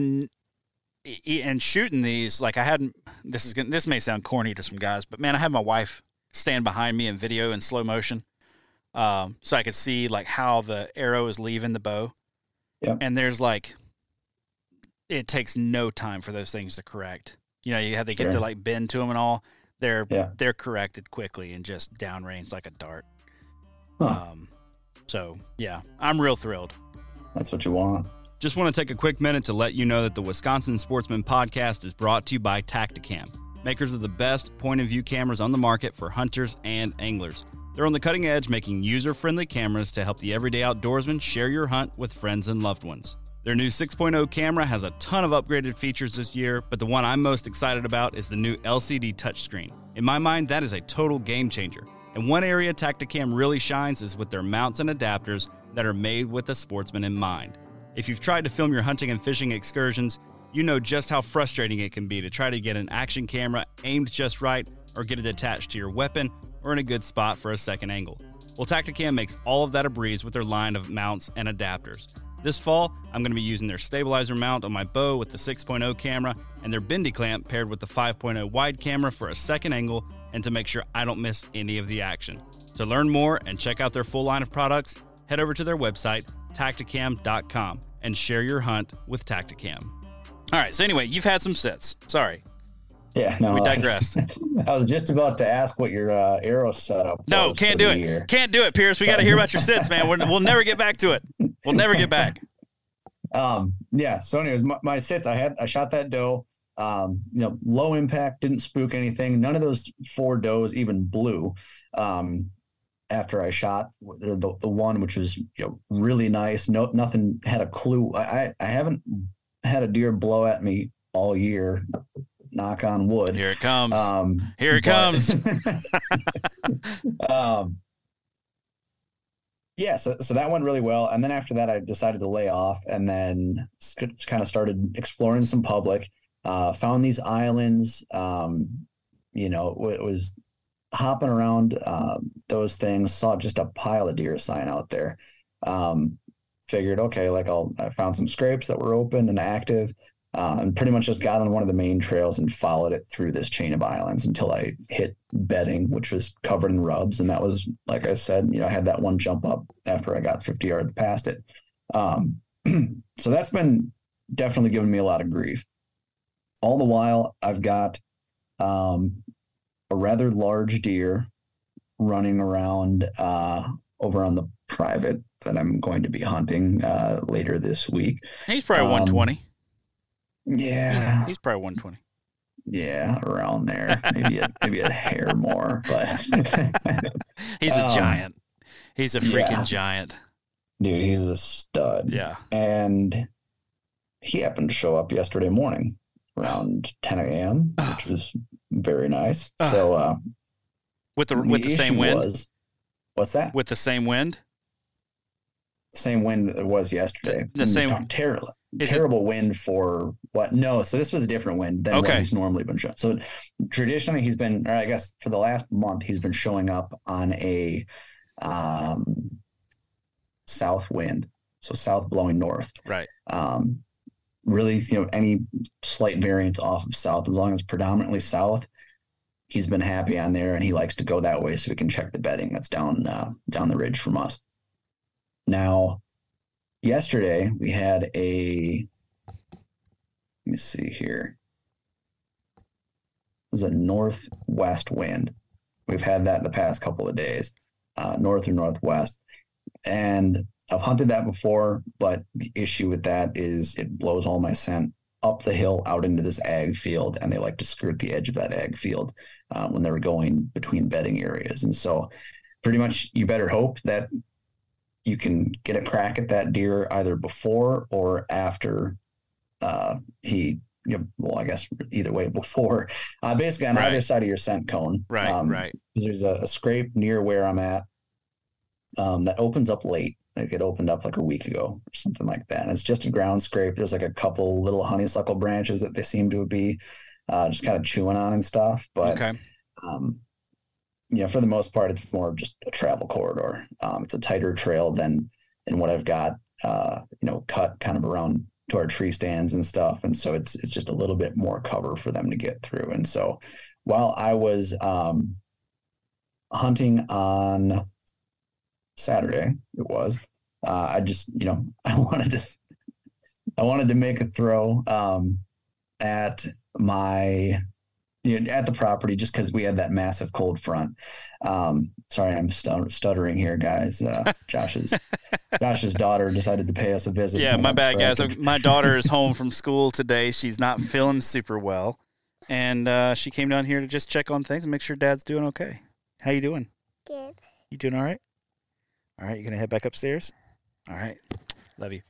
and shooting these, like I hadn't. This is gonna, this may sound corny to some guys, but man, I had my wife stand behind me in video in slow motion, um, so I could see like how the arrow is leaving the bow. Yep. And there's like, it takes no time for those things to correct. You know, you have to get to like bend to them and all. They're Yeah. they're corrected quickly and just downrange like a dart. Huh. Um, so yeah, I'm real thrilled. That's what you want. Just want to take a quick minute to let you know that the Wisconsin Sportsman Podcast is brought to you by Tactacam, makers of the best point of view cameras on the market for hunters and anglers. They're on the cutting edge, making user friendly cameras to help the everyday outdoorsman share your hunt with friends and loved ones. Their new 6.0 camera has a ton of upgraded features this year, but the one I'm most excited about is the new LCD touchscreen. In my mind, that is a total game changer. And one area Tactacam really shines is with their mounts and adapters that are made with the sportsman in mind. If you've tried to film your hunting and fishing excursions, you know just how frustrating it can be to try to get an action camera aimed just right or get it attached to your weapon or in a good spot for a second angle. Well, Tactacam makes all of that a breeze with their line of mounts and adapters. This fall, I'm going to be using their stabilizer mount on my bow with the 6.0 camera and their bendy clamp paired with the 5.0 wide camera for a second angle and to make sure I don't miss any of the action. To learn more and check out their full line of products, head over to their website, tactacam.com, and share your hunt with Tactacam. All right, so anyway, you've had some sits. Sorry. Yeah, no, we digressed. [laughs] I was just about to ask what your uh, arrow setup. No, can't do it. Year. Can't do it, Pierce. We got to hear about your sits, man. we will never get back to it. We'll never get back. [laughs] Um. Yeah. So, anyways, my, my sits. I had I shot that doe. Um. You know, low impact, didn't spook anything. None of those four does even blew. Um. After I shot the, the, one which was you know really nice. No, nothing had a clue. I I haven't had a deer blow at me all year knock on wood. Here it comes. Um, Here it but, comes. [laughs] um, yeah, so, so that went really well. And then after that, I decided to lay off and then kind of started exploring some public, uh, found these islands. Um, you know, it was hopping around uh, those things, saw just a pile of deer sign out there. Um, figured, okay, like I'll, I found some scrapes that were open and active uh, and pretty much just got on one of the main trails and followed it through this chain of islands until I hit bedding, which was covered in rubs. And that was, like I said, you know, I had that one jump up after I got 50 yards past it. Um, [clears throat] so that's been definitely giving me a lot of grief. All the while, I've got um, a rather large deer running around uh, over on the private that I'm going to be hunting uh, later this week. He's probably um, 120. Yeah, he's, he's probably 120. Yeah, around there. Maybe a, maybe a hair more, but [laughs] he's a um, giant. He's a freaking yeah. giant. Dude, he's a stud. Yeah. And he happened to show up yesterday morning around 10 a.m., which was very nice. So uh with the with the, same wind. Was, what's that? With the same wind? Same wind that it was yesterday. The, the same terrible terrible it, wind for what? No, so this was a different wind than okay. what he's normally been showing. So traditionally, he's been, or I guess for the last month, he's been showing up on a um, south wind, so south blowing north. Right. Um, really, you know, any slight variance off of south, as long as predominantly south, he's been happy on there, and he likes to go that way so we can check the bedding that's down uh, down the ridge from us. Now, yesterday we had a let me see here. It was a northwest wind. We've had that the past couple of days, uh, north or northwest. And I've hunted that before, but the issue with that is it blows all my scent up the hill out into this ag field, and they like to skirt the edge of that ag field uh, when they're going between bedding areas. And so, pretty much, you better hope that you can get a crack at that deer either before or after uh, he you know, well, I guess either way [laughs] before, uh, basically on right. either side of your scent cone. Right, um, right. There's a, a, scrape near where I'm at um, that opens up late. Like it opened up like a week ago or something like that. And it's just a ground scrape. There's like a couple little honeysuckle branches that they seem to be uh, just kind of chewing on and stuff. But okay. um, you know, for the most part, it's more just a travel corridor. Um, it's a tighter trail than than what I've got, uh, you know, cut kind of around to our tree stands and stuff, and so it's it's just a little bit more cover for them to get through. And so, while I was um, hunting on Saturday, it was uh, I just you know [laughs] I wanted to I wanted to make a throw um, at my you know, at the property just because we had that massive cold front. Um, sorry, I'm stuttering here, guys. Uh, [laughs] Josh's Josh's daughter decided to pay us a visit. Yeah, my bad, guys. my daughter is [laughs] home from school today. She's not feeling super well, and uh, she came down here to just check on things and make sure Dad's doing okay. How you doing? Good. You doing all right? All right, you gonna head back upstairs? All right. Love you.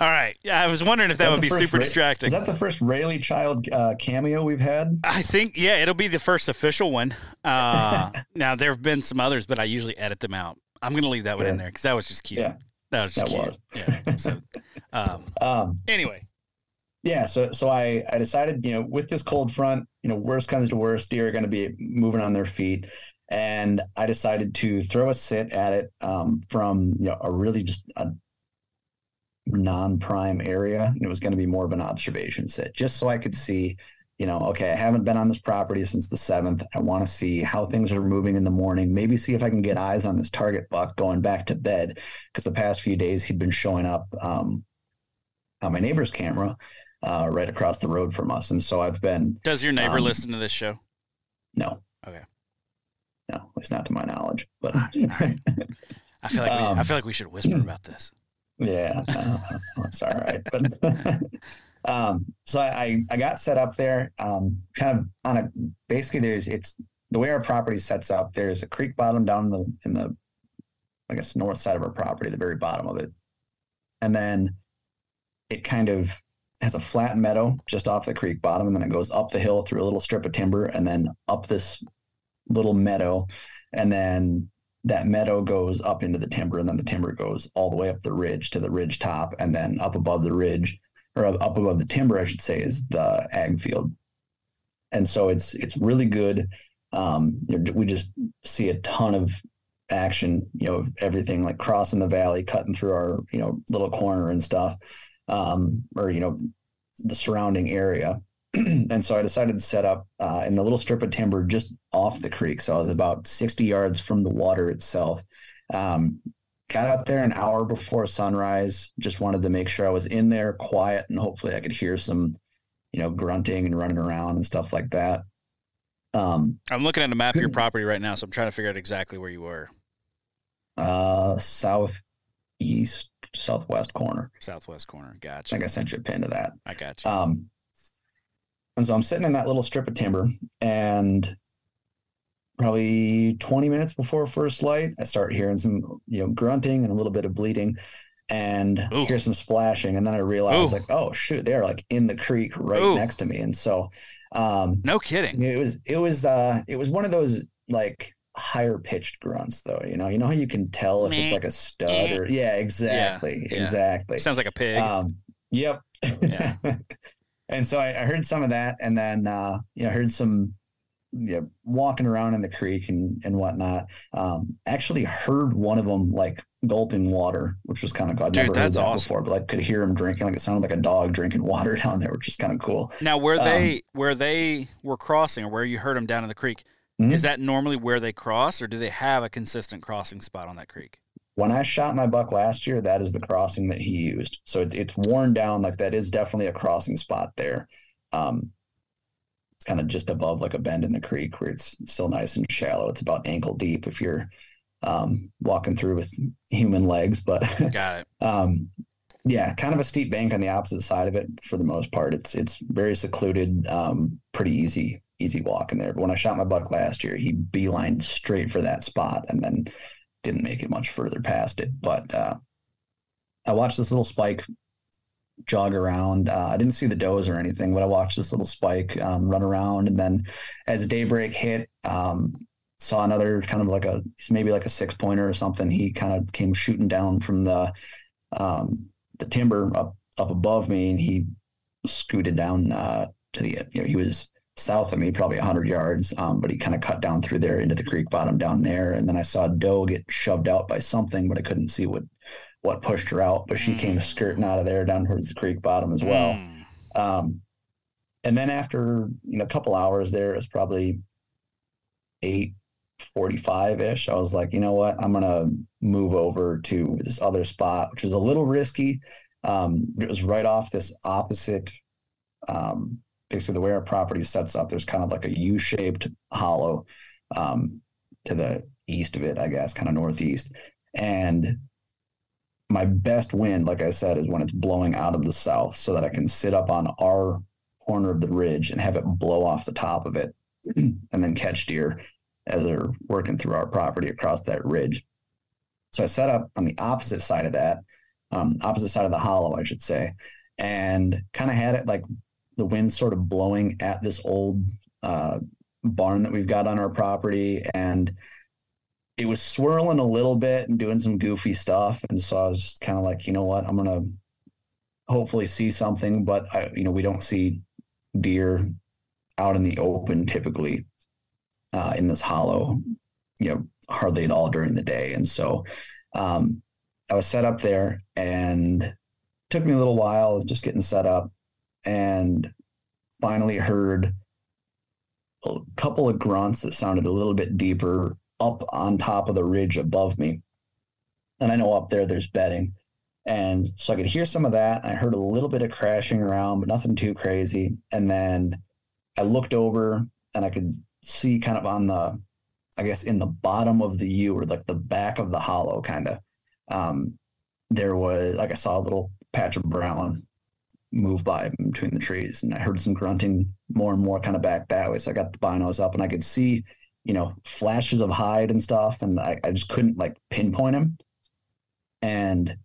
All right. Yeah, I was wondering if that, would be super Ra- distracting. Is that the first Rayleigh Child uh, cameo we've had? I think yeah, it'll be the first official one. [laughs] Uh, now there have been some others, but I usually edit them out. I'm gonna leave that one in there because that was just cute. Yeah, that was just that cute. Was. Yeah. So, [laughs] um, um, anyway, yeah. So so I I decided you know with this cold front, you know worst comes to worst, deer are going to be moving on their feet, and I decided to throw a sit at it um, from you know a really just a non-prime area. And it was going to be more of an observation sit just so i could see you know okay i haven't been on this property since the 7th i want to see how things are moving in the morning. Maybe see if i can get eyes on this target buck going back to bed because the past few days he'd been showing up um, on my neighbor's camera uh, right across the road from us. And so i've been does your neighbor um, listen to this show? No no at least not to my knowledge but i feel like we, Um, i feel like we should whisper about this Yeah, no, that's all right. But [laughs] um, so I I got set up there, um, kind of on a basically there's it's the way our property sets up. There's a creek bottom down in the in the I guess north side of our property, the very bottom of it, and then it kind of has a flat meadow just off the creek bottom, and then it goes up the hill through a little strip of timber, and then up this little meadow, and then that meadow goes up into the timber and then the timber goes all the way up the ridge to the ridge top and then up above the ridge or up above the timber i should say is the ag field. And so it's it's really good. Um we just see a ton of action you know everything like crossing the valley cutting through our you know little corner and stuff um or you know the surrounding area [clears throat] and so I decided to set up uh, in the little strip of timber just off the creek. So I was about 60 yards from the water itself. Um, got out there an hour before sunrise. Just wanted to make sure I was in there quiet and hopefully I could hear some, you know, grunting and running around and stuff like that. Um, I'm looking at a map of your [clears throat] property right now, so I'm trying to figure out exactly where you were. Uh, southeast, southwest corner. Southwest corner. Gotcha. I think I sent you a pin to that. I got you. Um, and so I'm sitting in that little strip of timber, and probably 20 minutes before first light, I start hearing some, you know, grunting and a little bit of bleeding, and Ooh. hear some splashing. And then I realized, Ooh. like, oh shoot, they're like in the creek right Ooh. next to me. And so, um, no kidding. it was it was uh it was one of those like higher pitched grunts though you know you know how you can tell if it's like a stud or yeah exactly yeah. exactly Sounds like a pig. um, yep. Yeah. [laughs] and so I, I heard some of that, and then uh, you know, heard some yeah, walking around in the creek and and whatnot. Um, actually heard one of them like gulping water, which was kind of cool. I'd Dude, never heard that awesome. before, but like could hear him drinking. Like it sounded like a dog drinking [laughs] water down there, which is kind of cool. now, where um, they where they were crossing, or where you heard them down in the creek, Mhm. is that normally where they cross, or do they have a consistent crossing spot on that creek? When I shot my buck last year, that is the crossing that he used. So it, it's worn down. Like that is definitely a crossing spot there. Um, it's kind of just above like a bend in the creek where it's still nice and shallow. It's about ankle deep if you're um, walking through with human legs, but [laughs] Got it. um, yeah, kind of a steep bank on the opposite side of it for the most part. It's it's very secluded, um, pretty easy easy walk in there. But when I shot my buck last year, he beelined straight for that spot and then didn't make it much further past it. But uh, I watched this little spike jog around. Uh, I didn't see the does or anything, but I watched this little spike um, run around. And then as daybreak hit, um, saw another kind of like a maybe like a six pointer or something. He kind of came shooting down from the um, the timber up up above me, and he scooted down uh, to the you know he was south of me probably 100 yards um, but he kind of cut down through there into the creek bottom down there and then i saw doe get shoved out by something but i couldn't see what what pushed her out but she came Mm. skirting out of there down towards the creek bottom as well Mm. um, and then after you know a couple hours there, it was probably eight forty-five ish. I was like, you know what, I'm gonna move over to this other spot, which was a little risky. Um, it was right off this opposite. Um, basically, the way our property sets up, there's kind of like a U-shaped hollow um, to the east of it, I guess, kind of northeast, and my best wind, like I said, is when it's blowing out of the south so that I can sit up on our corner of the ridge and have it blow off the top of it [clears throat] and then catch deer. as they're working through our property across that ridge. So I set up on the opposite side of that, um, opposite side of the hollow, I should say, and kind of had it like the wind sort of blowing at this old uh, barn that we've got on our property. And it was swirling a little bit and doing some goofy stuff. And so I was just kind of like, you know what, I'm to hopefully see something, but I, you know, we don't see deer out in the open typically uh, in this hollow, you know, hardly at all during the day. And so um, I was set up there and took me a little while just getting set up and finally heard a couple of grunts that sounded a little bit deeper up on top of the ridge above me. And I know up there there's bedding. And so I could hear some of that. I heard a little bit of crashing around, but nothing too crazy. And then I looked over and I could see kind of on the, I guess, in the bottom of the U or like the back of the hollow, kind of. Um, there was like I saw a little patch of brown move by between the trees, and I heard some grunting more and more kind of back that way. So I got the binos up, and I could see, you know, flashes of hide and stuff, and I, I just couldn't like pinpoint him. And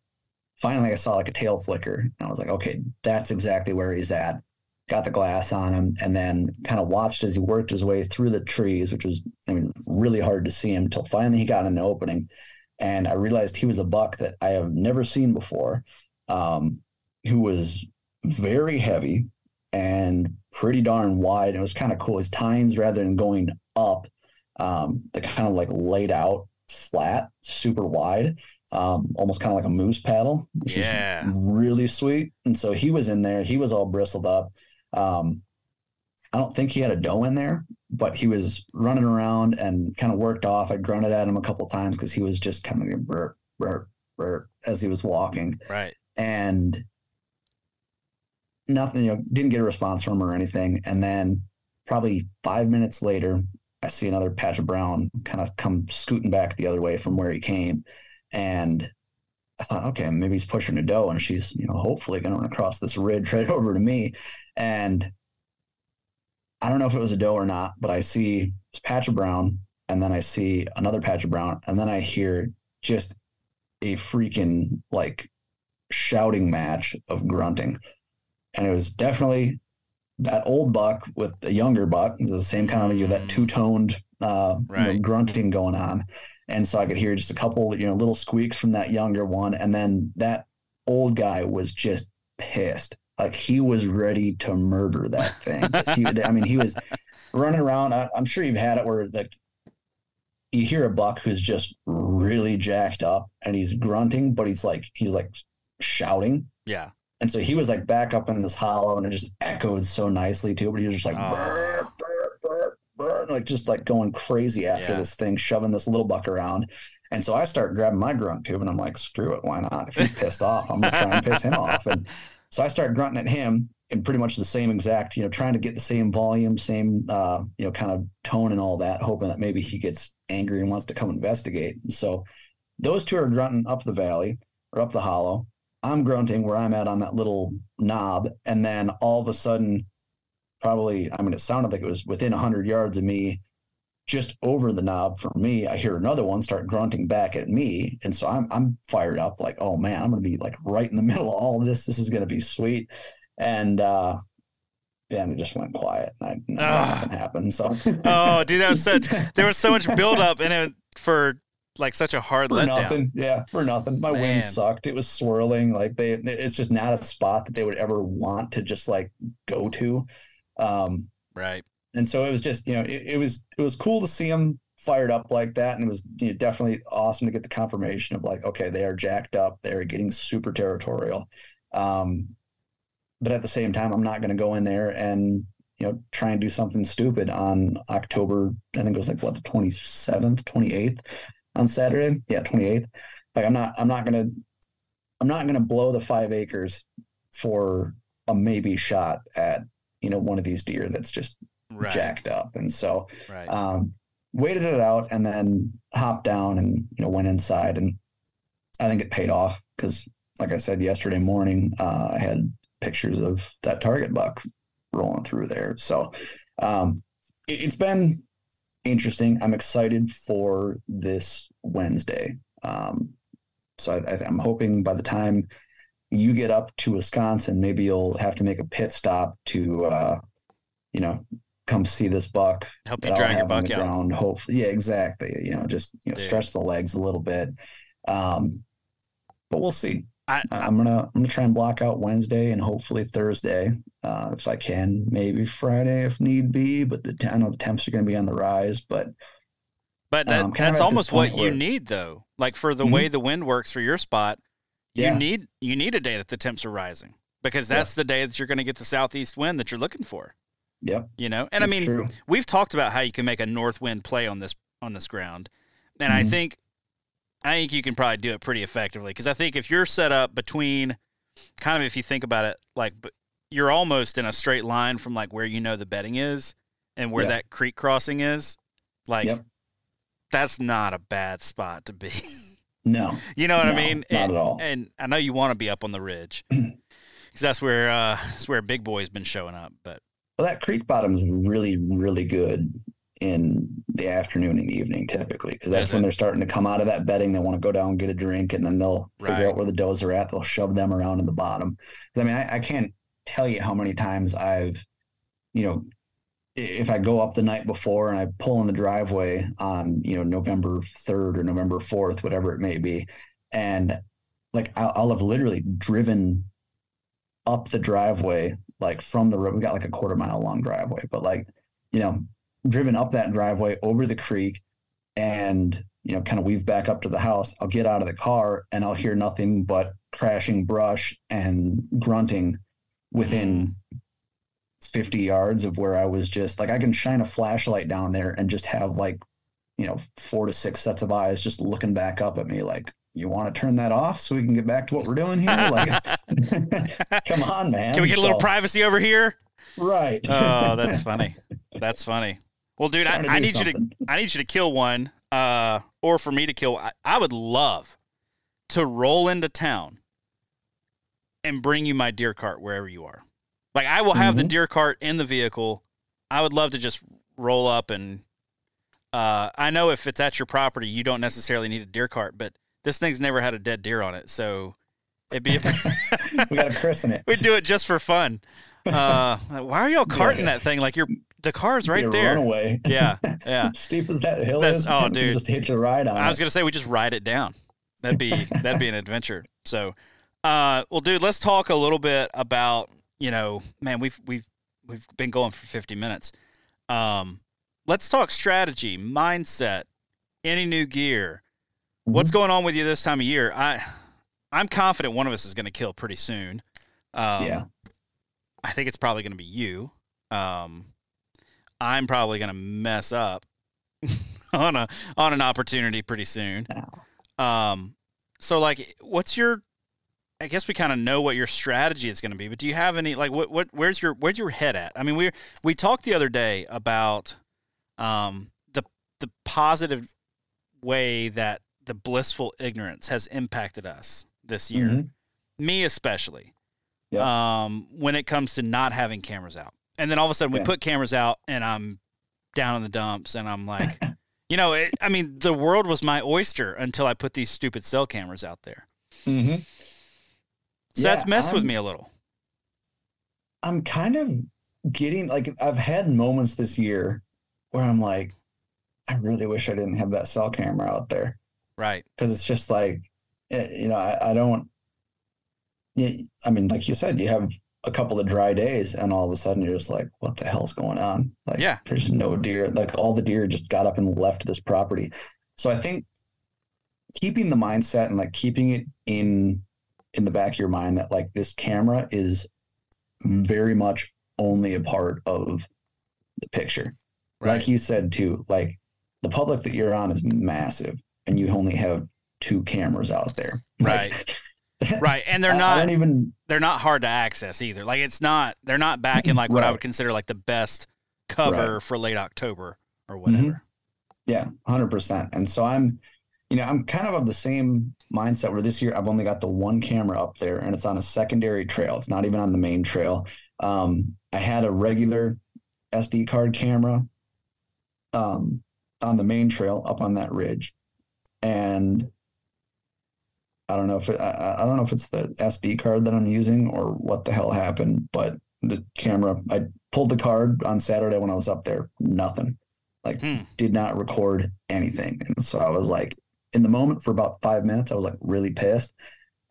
finally, I saw like a tail flicker, and I was like, okay, that's exactly where he's at got the glass on him, and then kind of watched as he worked his way through the trees, which was I mean really hard to see him until finally he got an opening, and I realized he was a buck that I have never seen before, um, who was very heavy and pretty darn wide. And It was kind of cool. His tines, rather than going up, um, they kind of like laid out flat, super wide um, almost kind of like a moose paddle, which yeah. is really sweet. And so he was in there. He was all bristled up. Um, I don't think he had a doe in there, but he was running around and kind of worked off. I grunted at him a couple times because he was just kind of burp, burp, burp as he was walking. Right. And nothing, you know, didn't get a response from him or anything. And then probably five minutes later, I see another patch of brown kind of come scooting back the other way from where he came. And I thought, okay, maybe he's pushing a doe and she's, you know, hopefully going to run across this ridge [laughs] right over to me. And I don't know if it was a doe or not, but I see this patch of brown and then I see another patch of brown and then I hear just a freaking like shouting match of grunting. And it was definitely that old buck with the younger buck, the same kind of you know, that mm. two toned uh, right. you know, grunting going on and so I could hear just a couple, you know, little squeaks from that younger one, and then that old guy was just pissed, like he was ready to murder that thing. [laughs] he, I mean, he was running around. I, I'm sure you've had it where like you hear a buck who's just really jacked up and he's grunting, but he's like he's like shouting. Yeah. And so he was like back up in this hollow and it just echoed so nicely too, but he was just like oh like just like going crazy after yeah. this thing, shoving this little buck around. And so I start grabbing my grunt tube and I'm like, screw it, why not? If he's pissed off, I'm gonna try and piss him off. And so I start grunting at him in pretty much the same exact, you know, trying to get the same volume, same uh, you know, kind of tone and all that, hoping that maybe he gets angry and wants to come investigate. And so those two are grunting up the valley or up the hollow. I'm grunting where I'm at on that little knob, and then all of a sudden probably, I mean, it sounded like it was within 100 yards of me, just over the knob for me. I hear another one start grunting back at me. And so I'm, I'm fired up like, oh man, I'm going to be like right in the [laughs] middle of all of this. This is going to be sweet. And, uh, and it just went quiet. And I, nothing happened. So, oh, dude, that was such. [laughs] There was so much buildup in it for like such a hard for letdown. Nothing. Yeah, for nothing. My Man. wind sucked. It was swirling. Like they, it's just not a spot that they would ever want to just like go to. Um, right. And so it was just, you know, it, it was it was cool to see them fired up like that, and it was you know, definitely awesome to get the confirmation of like, okay, they are jacked up, they are getting super territorial. Um, but at the same time, I'm not going to go in there and you know try and do something stupid on October. I think it was like what the 27th, 28th on Saturday. Yeah, 28th. Like I'm not I'm not to I'm not to blow the five acres for a maybe shot at you know one of these deer that's just right. jacked up and so right. um, waited it out and then hopped down and you know went inside and i think it paid off because like i said yesterday morning uh, i had pictures of that target buck rolling through there so um, it, it's been interesting. I'm excited for this Wednesday. Um, so I, I, I'm hoping by the time you get up to Wisconsin, maybe you'll have to make a pit stop to, uh, you know, come see this buck. Help you drag your buck out. Ground. Hopefully, yeah, exactly. You know, just you know, stretch the legs a little bit. Um, but we'll see. I, am gonna I'm gonna try and block out Wednesday and hopefully Thursday uh, if I can, maybe Friday if need be. But the I know the temps are gonna be on the rise, but but that, um, that's almost what where, you need though. Like for the mm-hmm. way the wind works for your spot, you yeah. need you need a day that the temps are rising because that's yeah. the day that you're going to get the southeast wind that you're looking for. Yep. You know, and I mean, true. we've talked about how you can make a north wind play on this on this ground, and mm-hmm. I think I think you can probably do it pretty effectively because I think if you're set up between, kind of if you think about it, like you're almost in a straight line from like where you know the bedding is and where yep. that creek crossing is, like yep. that's not a bad spot to be. [laughs] No, you know what no, I mean. Not and, at all. And I know you want to be up on the ridge [clears throat] because that's where uh, that's where Big Boy's been showing up. But well, that creek bottom is really, really good in the afternoon and evening typically because that's when they're starting to come out of that bedding. They want to go down and get a drink and then they'll right. figure out where the does are at. They'll shove them around in the bottom. I mean I, I, can't tell you how many times i've you know if i go up the night before and i pull in the driveway on you know november 3rd or november 4th whatever it may be and like i'll, I'll have literally driven up the driveway like from the road. We got like a quarter mile long driveway but like you know driven up that driveway over the creek and you know kind of weave back up to the house i'll get out of the car and i'll hear nothing but crashing brush and grunting within mm-hmm. 50 yards of where i was just like i can shine a flashlight down there and just have like you know four to six sets of eyes just looking back up at me like you want to turn that off so we can get back to what we're doing here? [laughs] Like [laughs] come on man. Can we get a little privacy over here? Right. Oh that's [laughs] funny. That's funny well, dude, I, I need something. you to I need you to kill one, uh, or for me to kill. I, I would love to roll into town and bring you my deer cart wherever you are. Like I will have mm-hmm. the deer cart in the vehicle. I would love to just roll up and uh, I know if it's at your property, you don't necessarily need a deer cart, but this thing's never had a dead deer on it, so it'd be. A, [laughs] we got to christen it. [laughs] We'd do it just for fun. Uh, why are y'all carting yeah. that thing like you're the car's right there. Runaway. Yeah, yeah. [laughs] Steep as that hill That's, is. Oh, dude, just hitch a ride on. I was it. gonna say we just ride it down. That'd be that'd be an adventure. So, uh, well, dude, let's talk a little bit about you know, man, we've we've we've been going for fifty minutes. Um, let's talk strategy, mindset, any new gear. Mm-hmm. What's going on with you this time of year? I I'm confident one of us is going to kill pretty soon. Um, yeah. I think it's probably going to be you. Um, I'm probably going to mess up [laughs] on a on an opportunity pretty soon. Um, so like, what's your? I guess we kind of know what your strategy is going to be, but do you have any like what what where's your where's your head at? I mean, we we talked the other day about um the the positive way that the blissful ignorance has impacted us this year, mm-hmm. me especially. Um, when it comes to not having cameras out and then all of a sudden we yeah. put cameras out and I'm down in the dumps and I'm like, [laughs] you know, it, I mean, the world was my oyster until I put these stupid cell cameras out there. Mm-hmm. So yeah, that's messed I'm, with me a little. I'm kind of getting like I've had moments this year where I'm like, I really wish I didn't have that cell camera out there. Right. Because it's just like, eh, you know, I, I don't. I mean, like you said, you have a couple of dry days and all of a sudden you're just like what the hell's going on? Like yeah. there's no deer like all the deer just got up and left this property. So i think keeping the mindset and like keeping it in in the back of your mind that like this camera is very much only a part of the picture. Right. like you said too like the public that you're on is massive and you only have two cameras out there. [laughs] Right right and they're [laughs] not I don't even they're not hard to access either like it's not they're not back in like what right. i would consider like the best cover right. for late october or mm-hmm. whatever mm-hmm. yeah 100% and so i'm you know i'm kind of of the same mindset where this year i've only got the one camera up there and it's on a secondary trail it's not even on the main trail um, i had a regular sd card camera um, on the main trail up on that ridge, and I don't know if it, I, I don't know if it's the SD card that I'm using or what the hell happened, but the camera I pulled the card on Saturday when I was up there, nothing. Like Hmm. did not record anything. And so I was like in the moment for about 5 minutes I was like really pissed.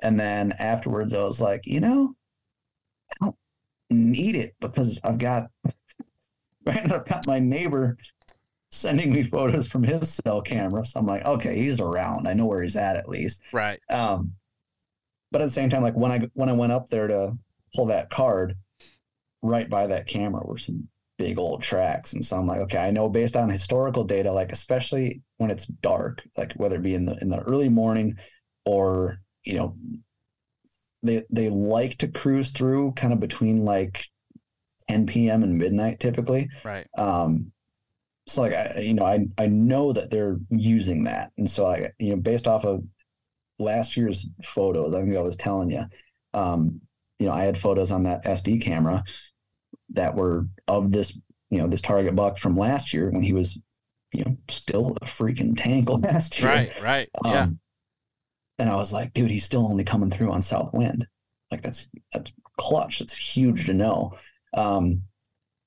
And then afterwards I was like, you know, I don't need it because I've got [laughs] I've got my neighbor sending me photos from his cell camera. So I'm like, okay, he's around. I know where he's at at least. Right. Um, but at the same time, like when I when I went up there to pull that card, right by that camera were some big old tracks, and so I'm like, okay, I know based on historical data, like especially when it's dark, like whether it be in the in the early morning or you know, they they like to cruise through kind of between like 10 p.m. and midnight typically. Right. Um, so like I, you know, I I know that they're using that, and so I, you know, based off of last year's photos, I think I was telling you, um, you know, I had photos on that SD camera that were of this, you know, this target buck from last year when he was, you know, still a freaking tank [laughs] last year. Right. Right. Yeah. Um, and I was like, dude, he's still only coming through on south wind. Like that's that's clutch. It's huge to know. Um,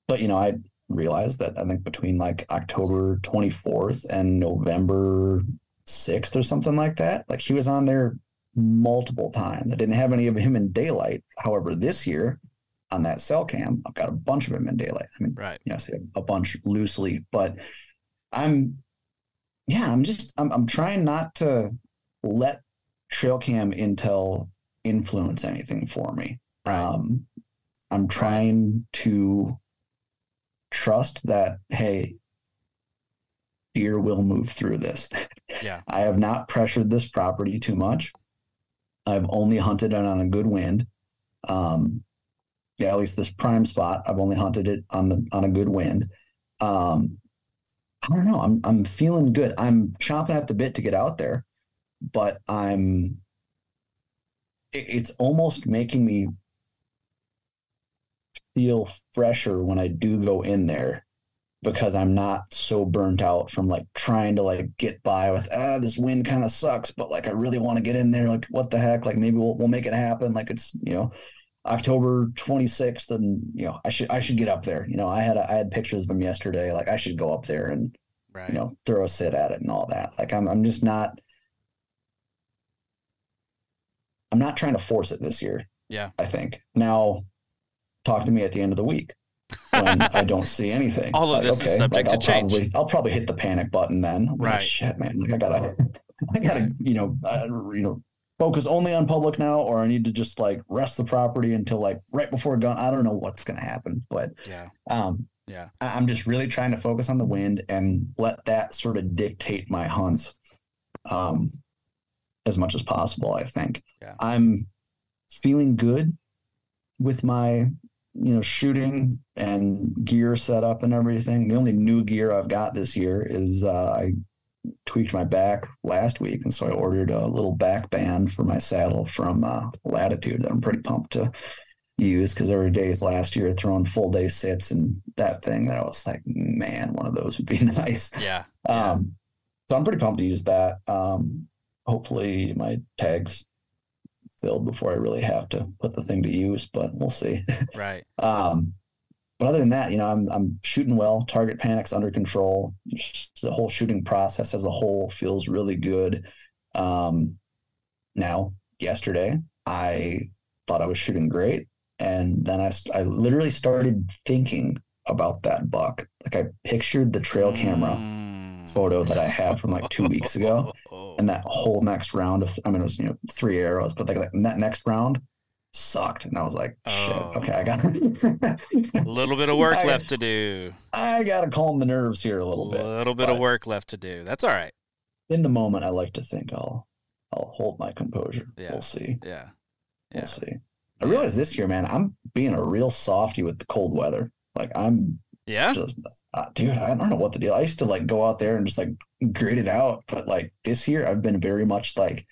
but you know, I realized that I think between like October 24th and November 6th or something like that, like he was on there multiple times. I didn't have any of him in daylight. However, this year on that cell cam, I've got a bunch of him in daylight. I mean, Right. you know, a bunch loosely, but I'm, yeah, I'm just, I'm, I'm trying not to let trail cam intel influence anything for me. Right. Um, I'm trying to trust that, hey, deer will move through this. Yeah. [laughs] I have not pressured this property too much. I've only hunted it on a good wind. Um, yeah, at least this prime spot, I've only hunted it on the on a good wind. Um, I don't know. I'm I'm feeling good. I'm chomping at the bit to get out there, but I'm. it- It's almost making me feel fresher when I do go in there because I'm not so burnt out from like trying to like get by with ah this wind kind of sucks, but like I really want to get in there. Like what the heck? Like maybe we'll we'll make it happen. Like it's you know October 26th, and you know I should I should get up there. You know I had a, I had pictures of him yesterday. Like I should go up there and Right. you know throw a sit at it and all that. Like I'm I'm just not. I'm not trying to force it this year. Yeah. I think now. Talk to me at the end of the week when [laughs] I don't see anything. All of this is subject I'll to change. Probably, I'll probably hit the panic button then. I'm like, Right. shit, man. Like I gotta, [laughs] I gotta, you know, uh, you know, focus only on public now, or I need to just like rest the property until like right before dawn. I don't know what's gonna happen, but yeah. um, Yeah. I- I'm just really trying to focus on the wind and let that sort of dictate my hunts, um, as much as possible. I think Yeah. I'm feeling good with my you know shooting and gear setup and everything the only new gear i've got this year is uh, i tweaked my back last week and so i ordered a little back band for my saddle from uh, latitude that i'm pretty pumped to use because there were days last year throwing full day sits and that thing that i was like man one of those would be [laughs] nice Yeah. Yeah. um so i'm pretty pumped to use that um hopefully my tags filled before i really have to put the thing to use but we'll see [laughs] Right. um, but other than that, you know, I'm I'm shooting well. Target panics under control. The whole shooting process as a whole feels really good. Um, now, yesterday, I thought I was shooting great, and then I I literally started thinking about that buck. Like I pictured the trail camera Mm. Photo that I had from like two weeks ago, [laughs] oh. and that whole next round of I mean, it was you know three arrows, but like that next round sucked, and I was like, shit. Oh. Okay, I got. A little bit of [laughs] work I- left to do. I gotta calm the nerves here a little bit. A little bit of work left to do. That's all right. In the moment, I like to think I'll I'll hold my composure. Yeah. We'll see. Yeah. We'll see. I realize this year, man, I'm being a real softy with the cold weather. Like I'm Yeah. just, uh, dude, I don't know what the deal. I used to like go out there and just like grit it out, but like this year, I've been very much like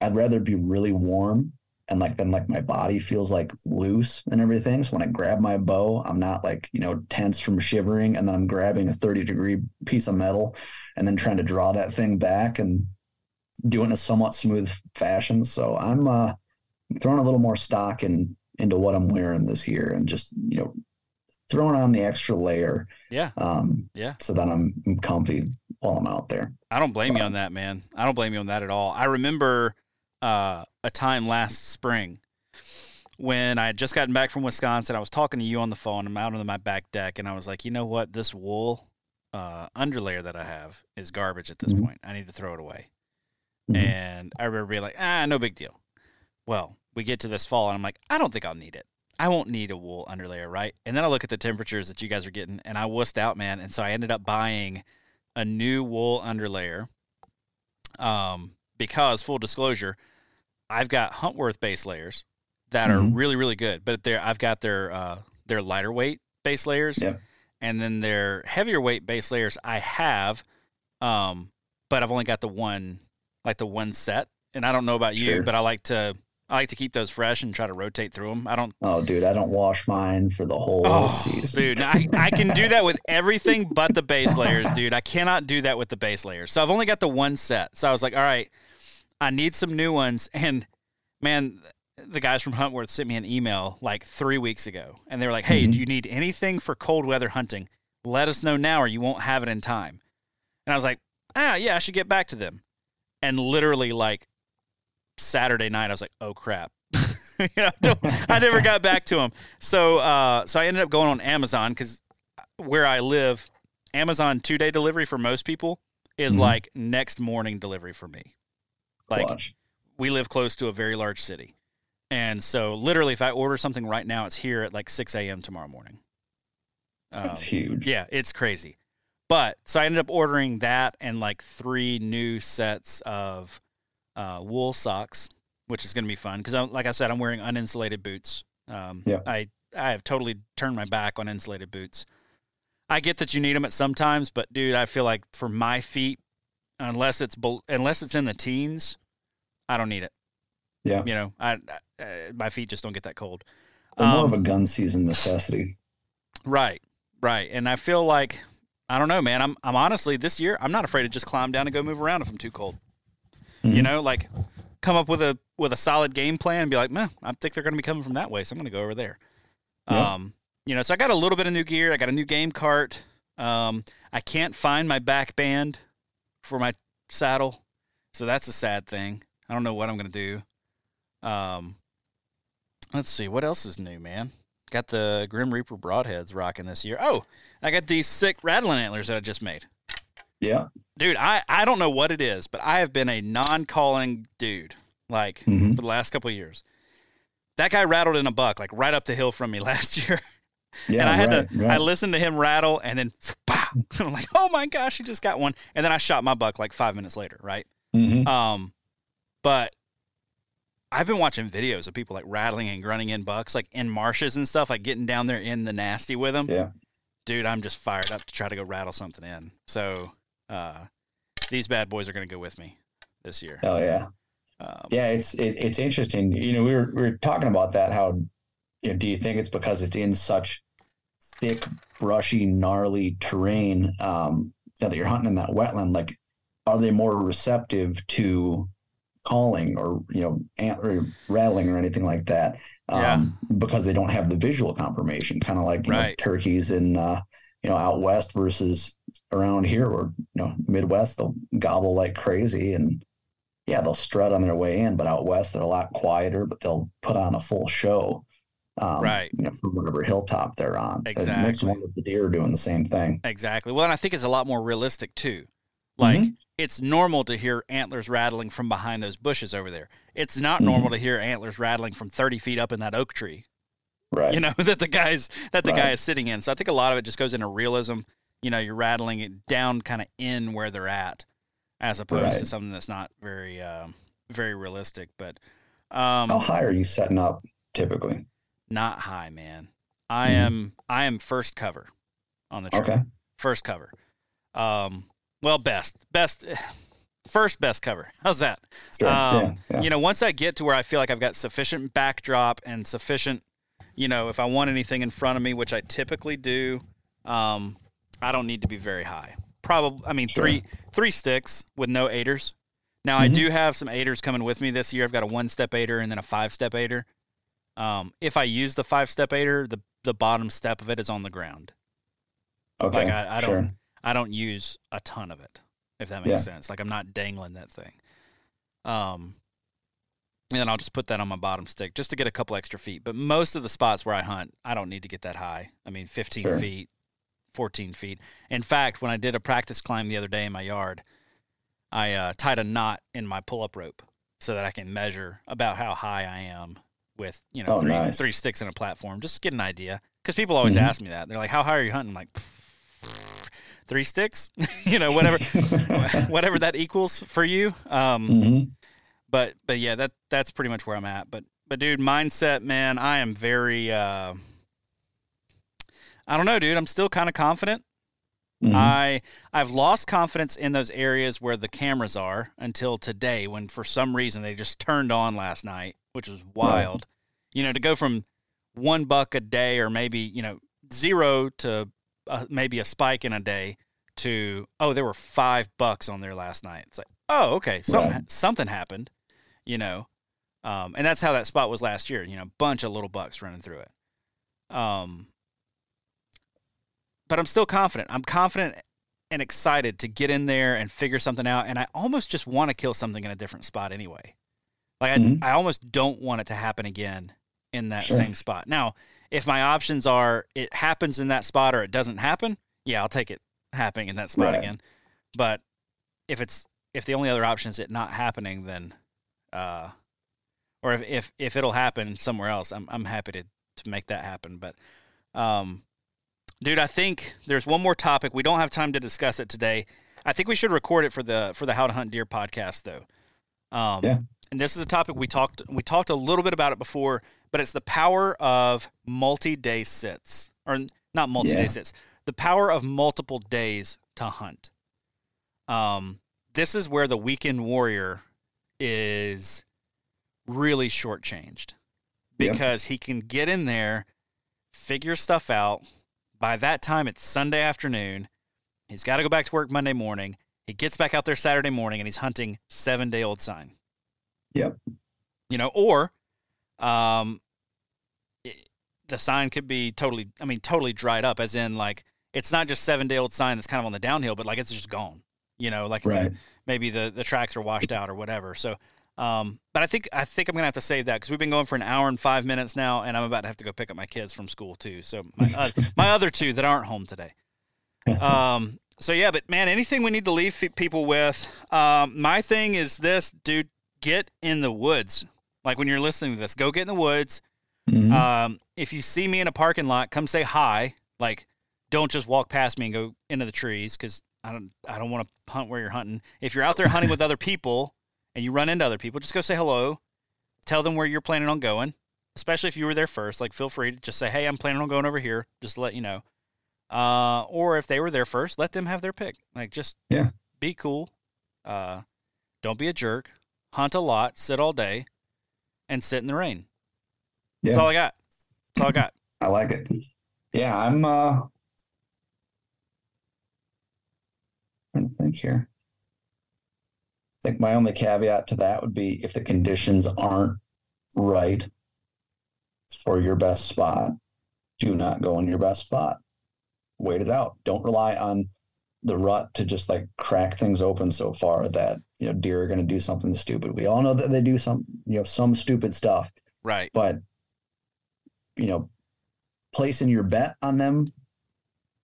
I'd rather be really warm and like then like my body feels like loose and everything. So when I grab my bow, I'm not like, you know, tense from shivering and then I'm grabbing a 30 degree piece of metal and then trying to draw that thing back and doing a somewhat smooth fashion. So I'm uh throwing a little more stock in into what I'm wearing this year and just, you know, throwing on the extra layer. Yeah. Um yeah. So that I'm, I'm comfy while I'm out there. I don't blame you on that, man. I don't blame you on that at all. I remember uh, a time last spring when I had just gotten back from Wisconsin. I was talking to you on the phone. I'm out on my back deck, and I was like, you know what? This wool uh, underlayer that I have is garbage at this mm-hmm. point. I need to throw it away. Mm-hmm. And I remember being like, ah, no big deal. Well, we get to this fall, and I'm like, I don't think I'll need it. I won't need a wool underlayer, right? And then I look at the temperatures that you guys are getting, and I wussed out, man. And so I ended up buying a new wool underlayer. Um, because full disclosure, I've got Huntworth base layers that mm-hmm. are really really good, but they I've got their uh, their lighter weight base layers, yep. and then their heavier weight base layers I have, um, but I've only got the one like the one set, and I don't know about you, but I like to I like to keep those fresh and try to rotate through them. I don't. Oh, dude, I don't wash mine for the whole oh, season. Dude, I, I can do that with [laughs] everything but the base layers, dude. I cannot do that with the base layers. So I've only got the one set. So I was like, all right, I need some new ones. [laughs] And man, the guys from Huntworth sent me an email like three weeks ago, and they were like, "Hey, mm-hmm. do you need anything for cold weather hunting? Let us know now, or you won't have it in time." And I was like, "Ah, yeah, I should get back to them." And literally, like Saturday night, I was like, "Oh crap." [laughs] you know, I never got back to him. So, uh, so I ended up going on Amazon because where I live, Amazon two day delivery for most people is mm-hmm. like next morning delivery for me. Like we live close to a very large city. And so literally if I order something right now, it's here at like 6 a.m. tomorrow morning. That's um, huge. Yeah, it's crazy. But so I ended up ordering that and like three new sets of uh, wool socks, which is going to be fun because, like I said, I'm wearing uninsulated boots. Um, yeah. I I have totally turned my back on insulated boots. I get that you need them at sometimes, but dude, I feel like for my feet, unless it's unless it's in the teens, I don't need it. Yeah. You know, I, I uh, my feet just don't get that cold. They're um, more of a um, gun season necessity. Right. Right. And I feel like I don't know, man. I'm I'm honestly this year I'm not afraid to just climb down and go move around if I'm too cold. Mm-hmm. You know, like come up with a with a solid game plan and be like, man, I think they're going to be coming from that way, so I'm going to go over there. Yeah. Um, you know, so I got a little bit of new gear. I got a new game cart. Um, I can't find my back band for my saddle, so that's a sad thing. I don't know what I'm going to do. Um, let's see what else is new, man. Got the Grim Reaper broadheads rocking this year. Oh, I got these sick rattling antlers that I just made. Yeah, dude. I I don't know what it is, but I have been a non-calling dude like mm-hmm. for the last couple years. That guy rattled in a buck like right up the hill from me [laughs] last year. Yeah, and I had right, to. Right. I listened to him rattle, and then [laughs] I'm like, "Oh my gosh, he just got one!" And then I shot my buck like five minutes later, right? Mm-hmm. Um, but I've been watching videos of people like rattling and grunting in bucks, like in marshes and stuff, like getting down there in the nasty with them. Yeah. Dude, I'm just fired up to try to go rattle something in. So uh, these bad boys are going to go with me this year. Oh yeah. Um, yeah, it's it, it's interesting. You know, we were we were talking about that. How you know, do you think it's because it's in such thick, brushy, gnarly terrain um, that you're hunting in that wetland? Like, are they more receptive to calling or you know antler rattling or anything like that um, yeah. because they don't have the visual confirmation kind of like right. know, turkeys in uh, you know out west versus around here or you know midwest they'll gobble like crazy and yeah they'll strut on their way in but out west they're a lot quieter but they'll put on a full show um, right you know from whatever hilltop they're on exactly. So it makes one of the deer doing the same thing exactly well and i think it's a lot more realistic too like mm-hmm it's normal to hear antlers rattling from behind those bushes over there. It's not mm-hmm. normal to hear antlers rattling from 30 feet up in that oak tree. Right. You know, [laughs] that the guy's that the right. guy is sitting in. So I think a lot of it just goes into realism. You know, you're rattling it down kind of in where they're at as opposed right. to something that's not very um, very realistic. But um, how high are you setting up typically? Not high, man. I mm-hmm. am I am first cover on the tree. Okay. First cover. Um well, best, best. [sighs] first best cover. How's that? Sure. Um, yeah, yeah. You know, once I get to where I feel like I've got sufficient backdrop and sufficient, you know, if I want anything in front of me, which I typically do, um, I don't need to be very high. Probably, I mean, Sure. three three sticks with no aiders. Now I Mhm. do have some aiders coming with me this year. I've got a one step aider and then a five step aider. Um, if I use the five step aider, the the bottom step of it is on the ground. okay. Like I, I don't I don't use a ton of it, if that makes Yeah. sense. Like I'm not dangling that thing. Um, and then I'll just put that on my bottom stick just to get a couple extra feet. But most of the spots where I hunt, I don't need to get that high. I mean, 15 Sure. feet, 14 feet. In fact, when I did a practice climb the other day in my yard, I uh, tied a knot in my pull-up rope so that I can measure about how high I am with you know Oh, three nice. three sticks in a platform, just to get an idea. Because people always Mhm. ask me that. They're like, "How high are you hunting?" I'm like, three sticks, [laughs] you know, whatever, [laughs] [laughs] whatever that equals for you. Um, Mhm. But but yeah, that that's pretty much where I'm at. But but dude, mindset, man, I am very. Uh, I don't know, dude. I'm still kind of confident. Mhm. I I've lost confidence in those areas where the cameras are until today, when for some reason they just turned on last night, which was wild. You know, to go from one buck a day, or maybe you know zero to uh, maybe a spike in a day, to oh there were five bucks on there last night. It's like oh okay something Right. something happened, you know, um, and that's how that spot was last year. You know, bunch of little bucks running through it. Um, but I'm still confident. I'm confident and excited to get in there and figure something out. And I almost just want to kill something in a different spot anyway. Like I, Mhm. I almost don't want it to happen again in that Sure. same spot. Now, if my options are it happens in that spot or it doesn't happen, yeah, I'll take it happening in that spot Right. again. But if it's if the only other option is it not happening, then uh, or if, if if it'll happen somewhere else, I'm I'm happy to to make that happen. But um, dude, I think there's one more topic. We don't have time to discuss it today. I think we should record it for the for the How to Hunt Deer podcast though. Um, Yeah. And this is a topic we talked we talked a little bit about it before, but it's the power of multi-day sits or not multi-day Yeah. sits. The power of multiple days to hunt. Um, this is where the weekend warrior is really shortchanged because he can get in there, figure stuff out. By that time, it's Sunday afternoon. He's got to go back to work Monday morning. He gets back out there Saturday morning and he's hunting seven day old sign. Yep. You know, or um, it, the sign could be totally, I mean, totally dried up, as in, like, it's not just seven day old sign that's kind of on the downhill, but like it's just gone. You know, like Right. Maybe the the tracks are washed out or whatever. So, um, but I think I think I'm gonna have to save that because we've been going for an hour and five minutes now, and I'm about to have to go pick up my kids from school too. So my uh, [laughs] my other two that aren't home today. Um, so yeah, but man, anything we need to leave people with. Um, my thing is this, dude. Get in the woods. Like when you're listening to this, go get in the woods. Mhm. Um, if you see me in a parking lot, come say hi. Like, don't just walk past me and go into the trees because I don't. I don't want to hunt where you're hunting. If you're out there hunting with other people and you run into other people, just go say hello. Tell them where you're planning on going. Especially if you were there first, like feel free to just say, "Hey, I'm planning on going over here." Just to let you know. Uh, or if they were there first, let them have their pick. Like, just Yeah. be cool. Uh, don't be a jerk. Hunt a lot. Sit all day, and sit in the rain. That's all I got. That's all I got. [laughs] I like it. Yeah, I'm uh trying to think here. I think my only caveat to that would be if the conditions aren't right for your best spot, do not go in your best spot. Wait it out. Don't rely on the rut to just like crack things open so far that you know deer are going to do something stupid. We all know that they do some you know some stupid stuff, Right. but you know placing your bet on them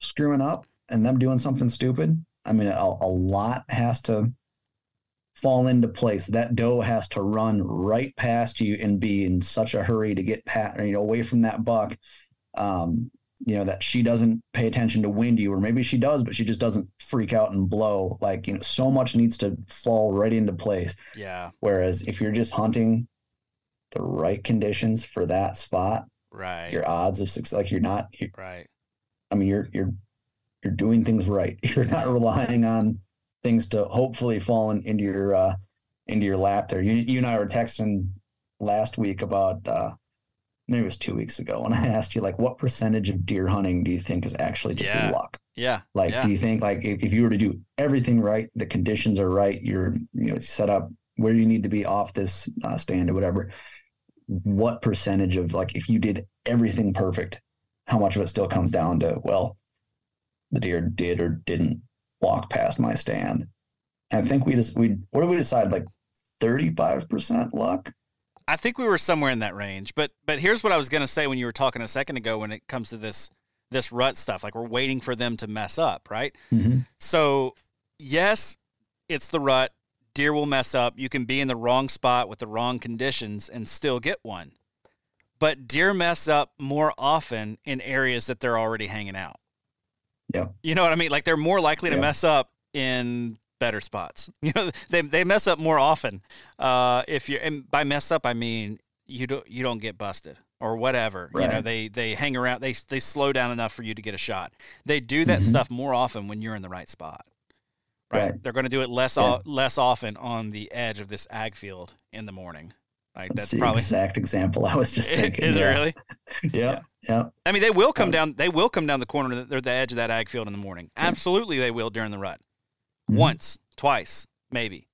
screwing up and them doing something stupid i mean a, a lot has to fall into place that doe has to run right past you and be in such a hurry to get pat you know away from that buck um you know that she doesn't pay attention to wind you or maybe she does but she just doesn't freak out and blow like you know so much needs to fall right into place Yeah. whereas if you're just hunting the right conditions for that spot Right. your odds of success like you're not you right. i mean you're you're you're doing things right [laughs] you're not relying on things to hopefully fall in, into your uh, into your lap there. You you and I were texting last week about uh, maybe it was two weeks ago when [laughs] I asked you like what percentage of deer hunting do you think is actually just Yeah. luck? Yeah. Like, yeah. do you think like if, if you were to do everything right, the conditions are right, you're you know set up where you need to be off this uh, stand or whatever. What percentage of like if you did everything perfect, how much of it still comes down to well, the deer did or didn't walk past my stand. And I think we just we what did we decide like thirty five percent luck. I think we were somewhere in that range. But but here's what I was going to say when you were talking a second ago when it comes to this this rut stuff. Like we're waiting for them to mess up, right? Mm-hmm. So, yes, it's the rut. Deer will mess up. You can be in the wrong spot with the wrong conditions and still get one. But deer mess up more often in areas that they're already hanging out. Yep. You know what I mean? Like they're more likely to Yeah. mess up in better spots. [laughs] You know, they they mess up more often. Uh, if you and by mess up I mean you don't you don't get busted or whatever. You know, they they hang around. They they slow down enough for you to get a shot. They do that Mhm. stuff more often when you're in the right spot. Right. Right. They're going to do it less Yeah. o- less often on the edge of this ag field in the morning. Like That's that's the probably exact example I was just thinking. [laughs] is it really? [laughs] Yeah. Yeah. I mean, they will come Um, down. They will come down the corner or the edge of that ag field in the morning. Absolutely, they will during the rut. Mhm. Once, twice, maybe.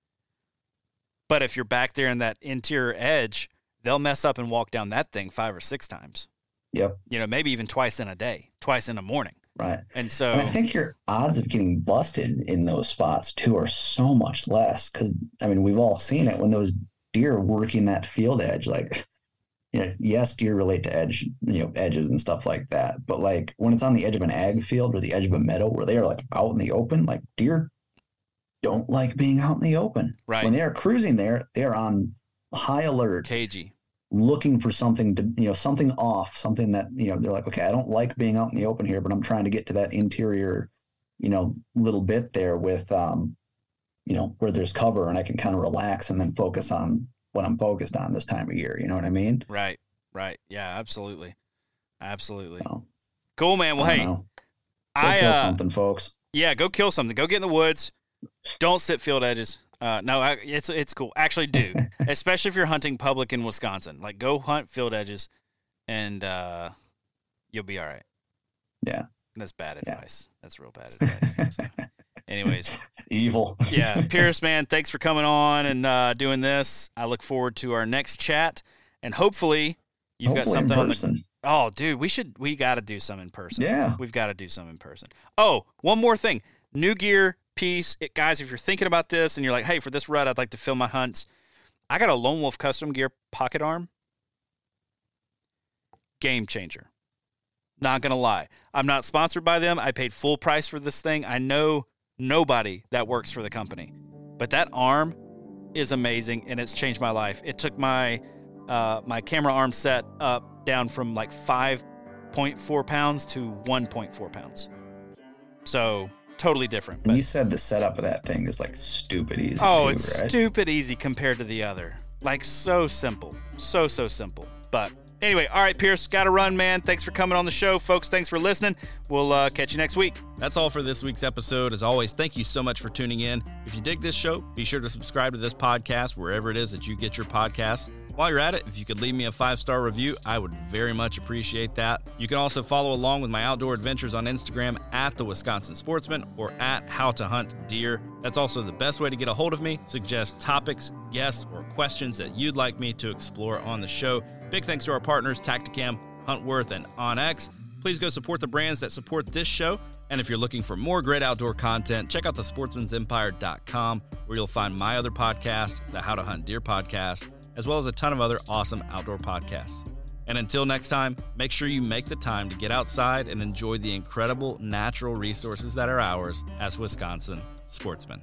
But if you're back there in that interior edge, they'll mess up and walk down that thing five or six times. Yep. You know, maybe even twice in a day, twice in a morning. Right. And so, And I think your odds of getting busted in those spots too are so much less because I mean we've all seen it when those deer working that field edge. Like, you know, yes, deer relate to edge, you know, edges and stuff like that. But like when it's on the edge of an ag field or the edge of a meadow where they are like out in the open, like deer don't like being out in the open. right, When they are cruising there, they are on high alert cagey. looking for something to you know something off something that you know they're like okay i don't like being out in the open here but i'm trying to get to that interior you know little bit there with um you know where there's cover and i can kind of relax and then focus on what i'm focused on this time of year you know what i mean Right, right. Yeah, absolutely. Absolutely. so Cool, man. Well, I hey, know. Go I, kill uh, something folks Yeah, go kill something. Go get in the woods. Don't sit field edges. Uh, no, I, it's it's cool. Actually, do [laughs] especially if you're hunting public in Wisconsin. Like, go hunt field edges, and uh, you'll be all right. Yeah. that's bad Yeah. advice. That's real bad advice. So, [laughs] anyways, evil [laughs] yeah, Pierce, man, thanks for coming on and uh, doing this. I look forward to our next chat, and hopefully, you've got Hopefully in something on the. Oh, dude, we should we got to do some in person. yeah We've got to do some in person. Oh, one more thing. New gear piece. It, guys, if you're thinking about this and you're like, hey, for this rut, I'd like to fill my hunts, I got a Lone Wolf custom gear pocket arm. Game changer. Not to lie. I'm not sponsored by them. I paid full price for this thing. I know nobody that works for the company, but that arm is amazing and it's changed my life. It took my uh, my camera arm set up down from like 5.4 pounds to 1.4 pounds. So totally different. and But you said the setup of that thing is like stupid easy oh, too, it's right? stupid easy compared to the other. Like so simple, so so simple. But anyway, all right, Pierce, got to run, man. Thanks for coming on the show, folks. Thanks for listening. We'll uh, catch you next week. That's all for this week's episode. As always, thank you so much for tuning in. If you dig this show, be sure to subscribe to this podcast wherever it is that you get your podcasts. While you're at it, if you could leave me a five star review, I would very much appreciate that. You can also follow along with my outdoor adventures on Instagram at the Wisconsin Sportsman or at How to Hunt Deer. That's also the best way to get a hold of me. Suggest topics, guests, or questions that you'd like me to explore on the show. Big thanks to our partners, Tactacam, Huntworth, and OnX. Please go support the brands that support this show. And if you're looking for more great outdoor content, check out the sportsmansempire.com where you'll find my other podcast, the How to Hunt Deer podcast, as well as a ton of other awesome outdoor podcasts. And until next time, make sure you make the time to get outside and enjoy the incredible natural resources that are ours as Wisconsin sportsmen.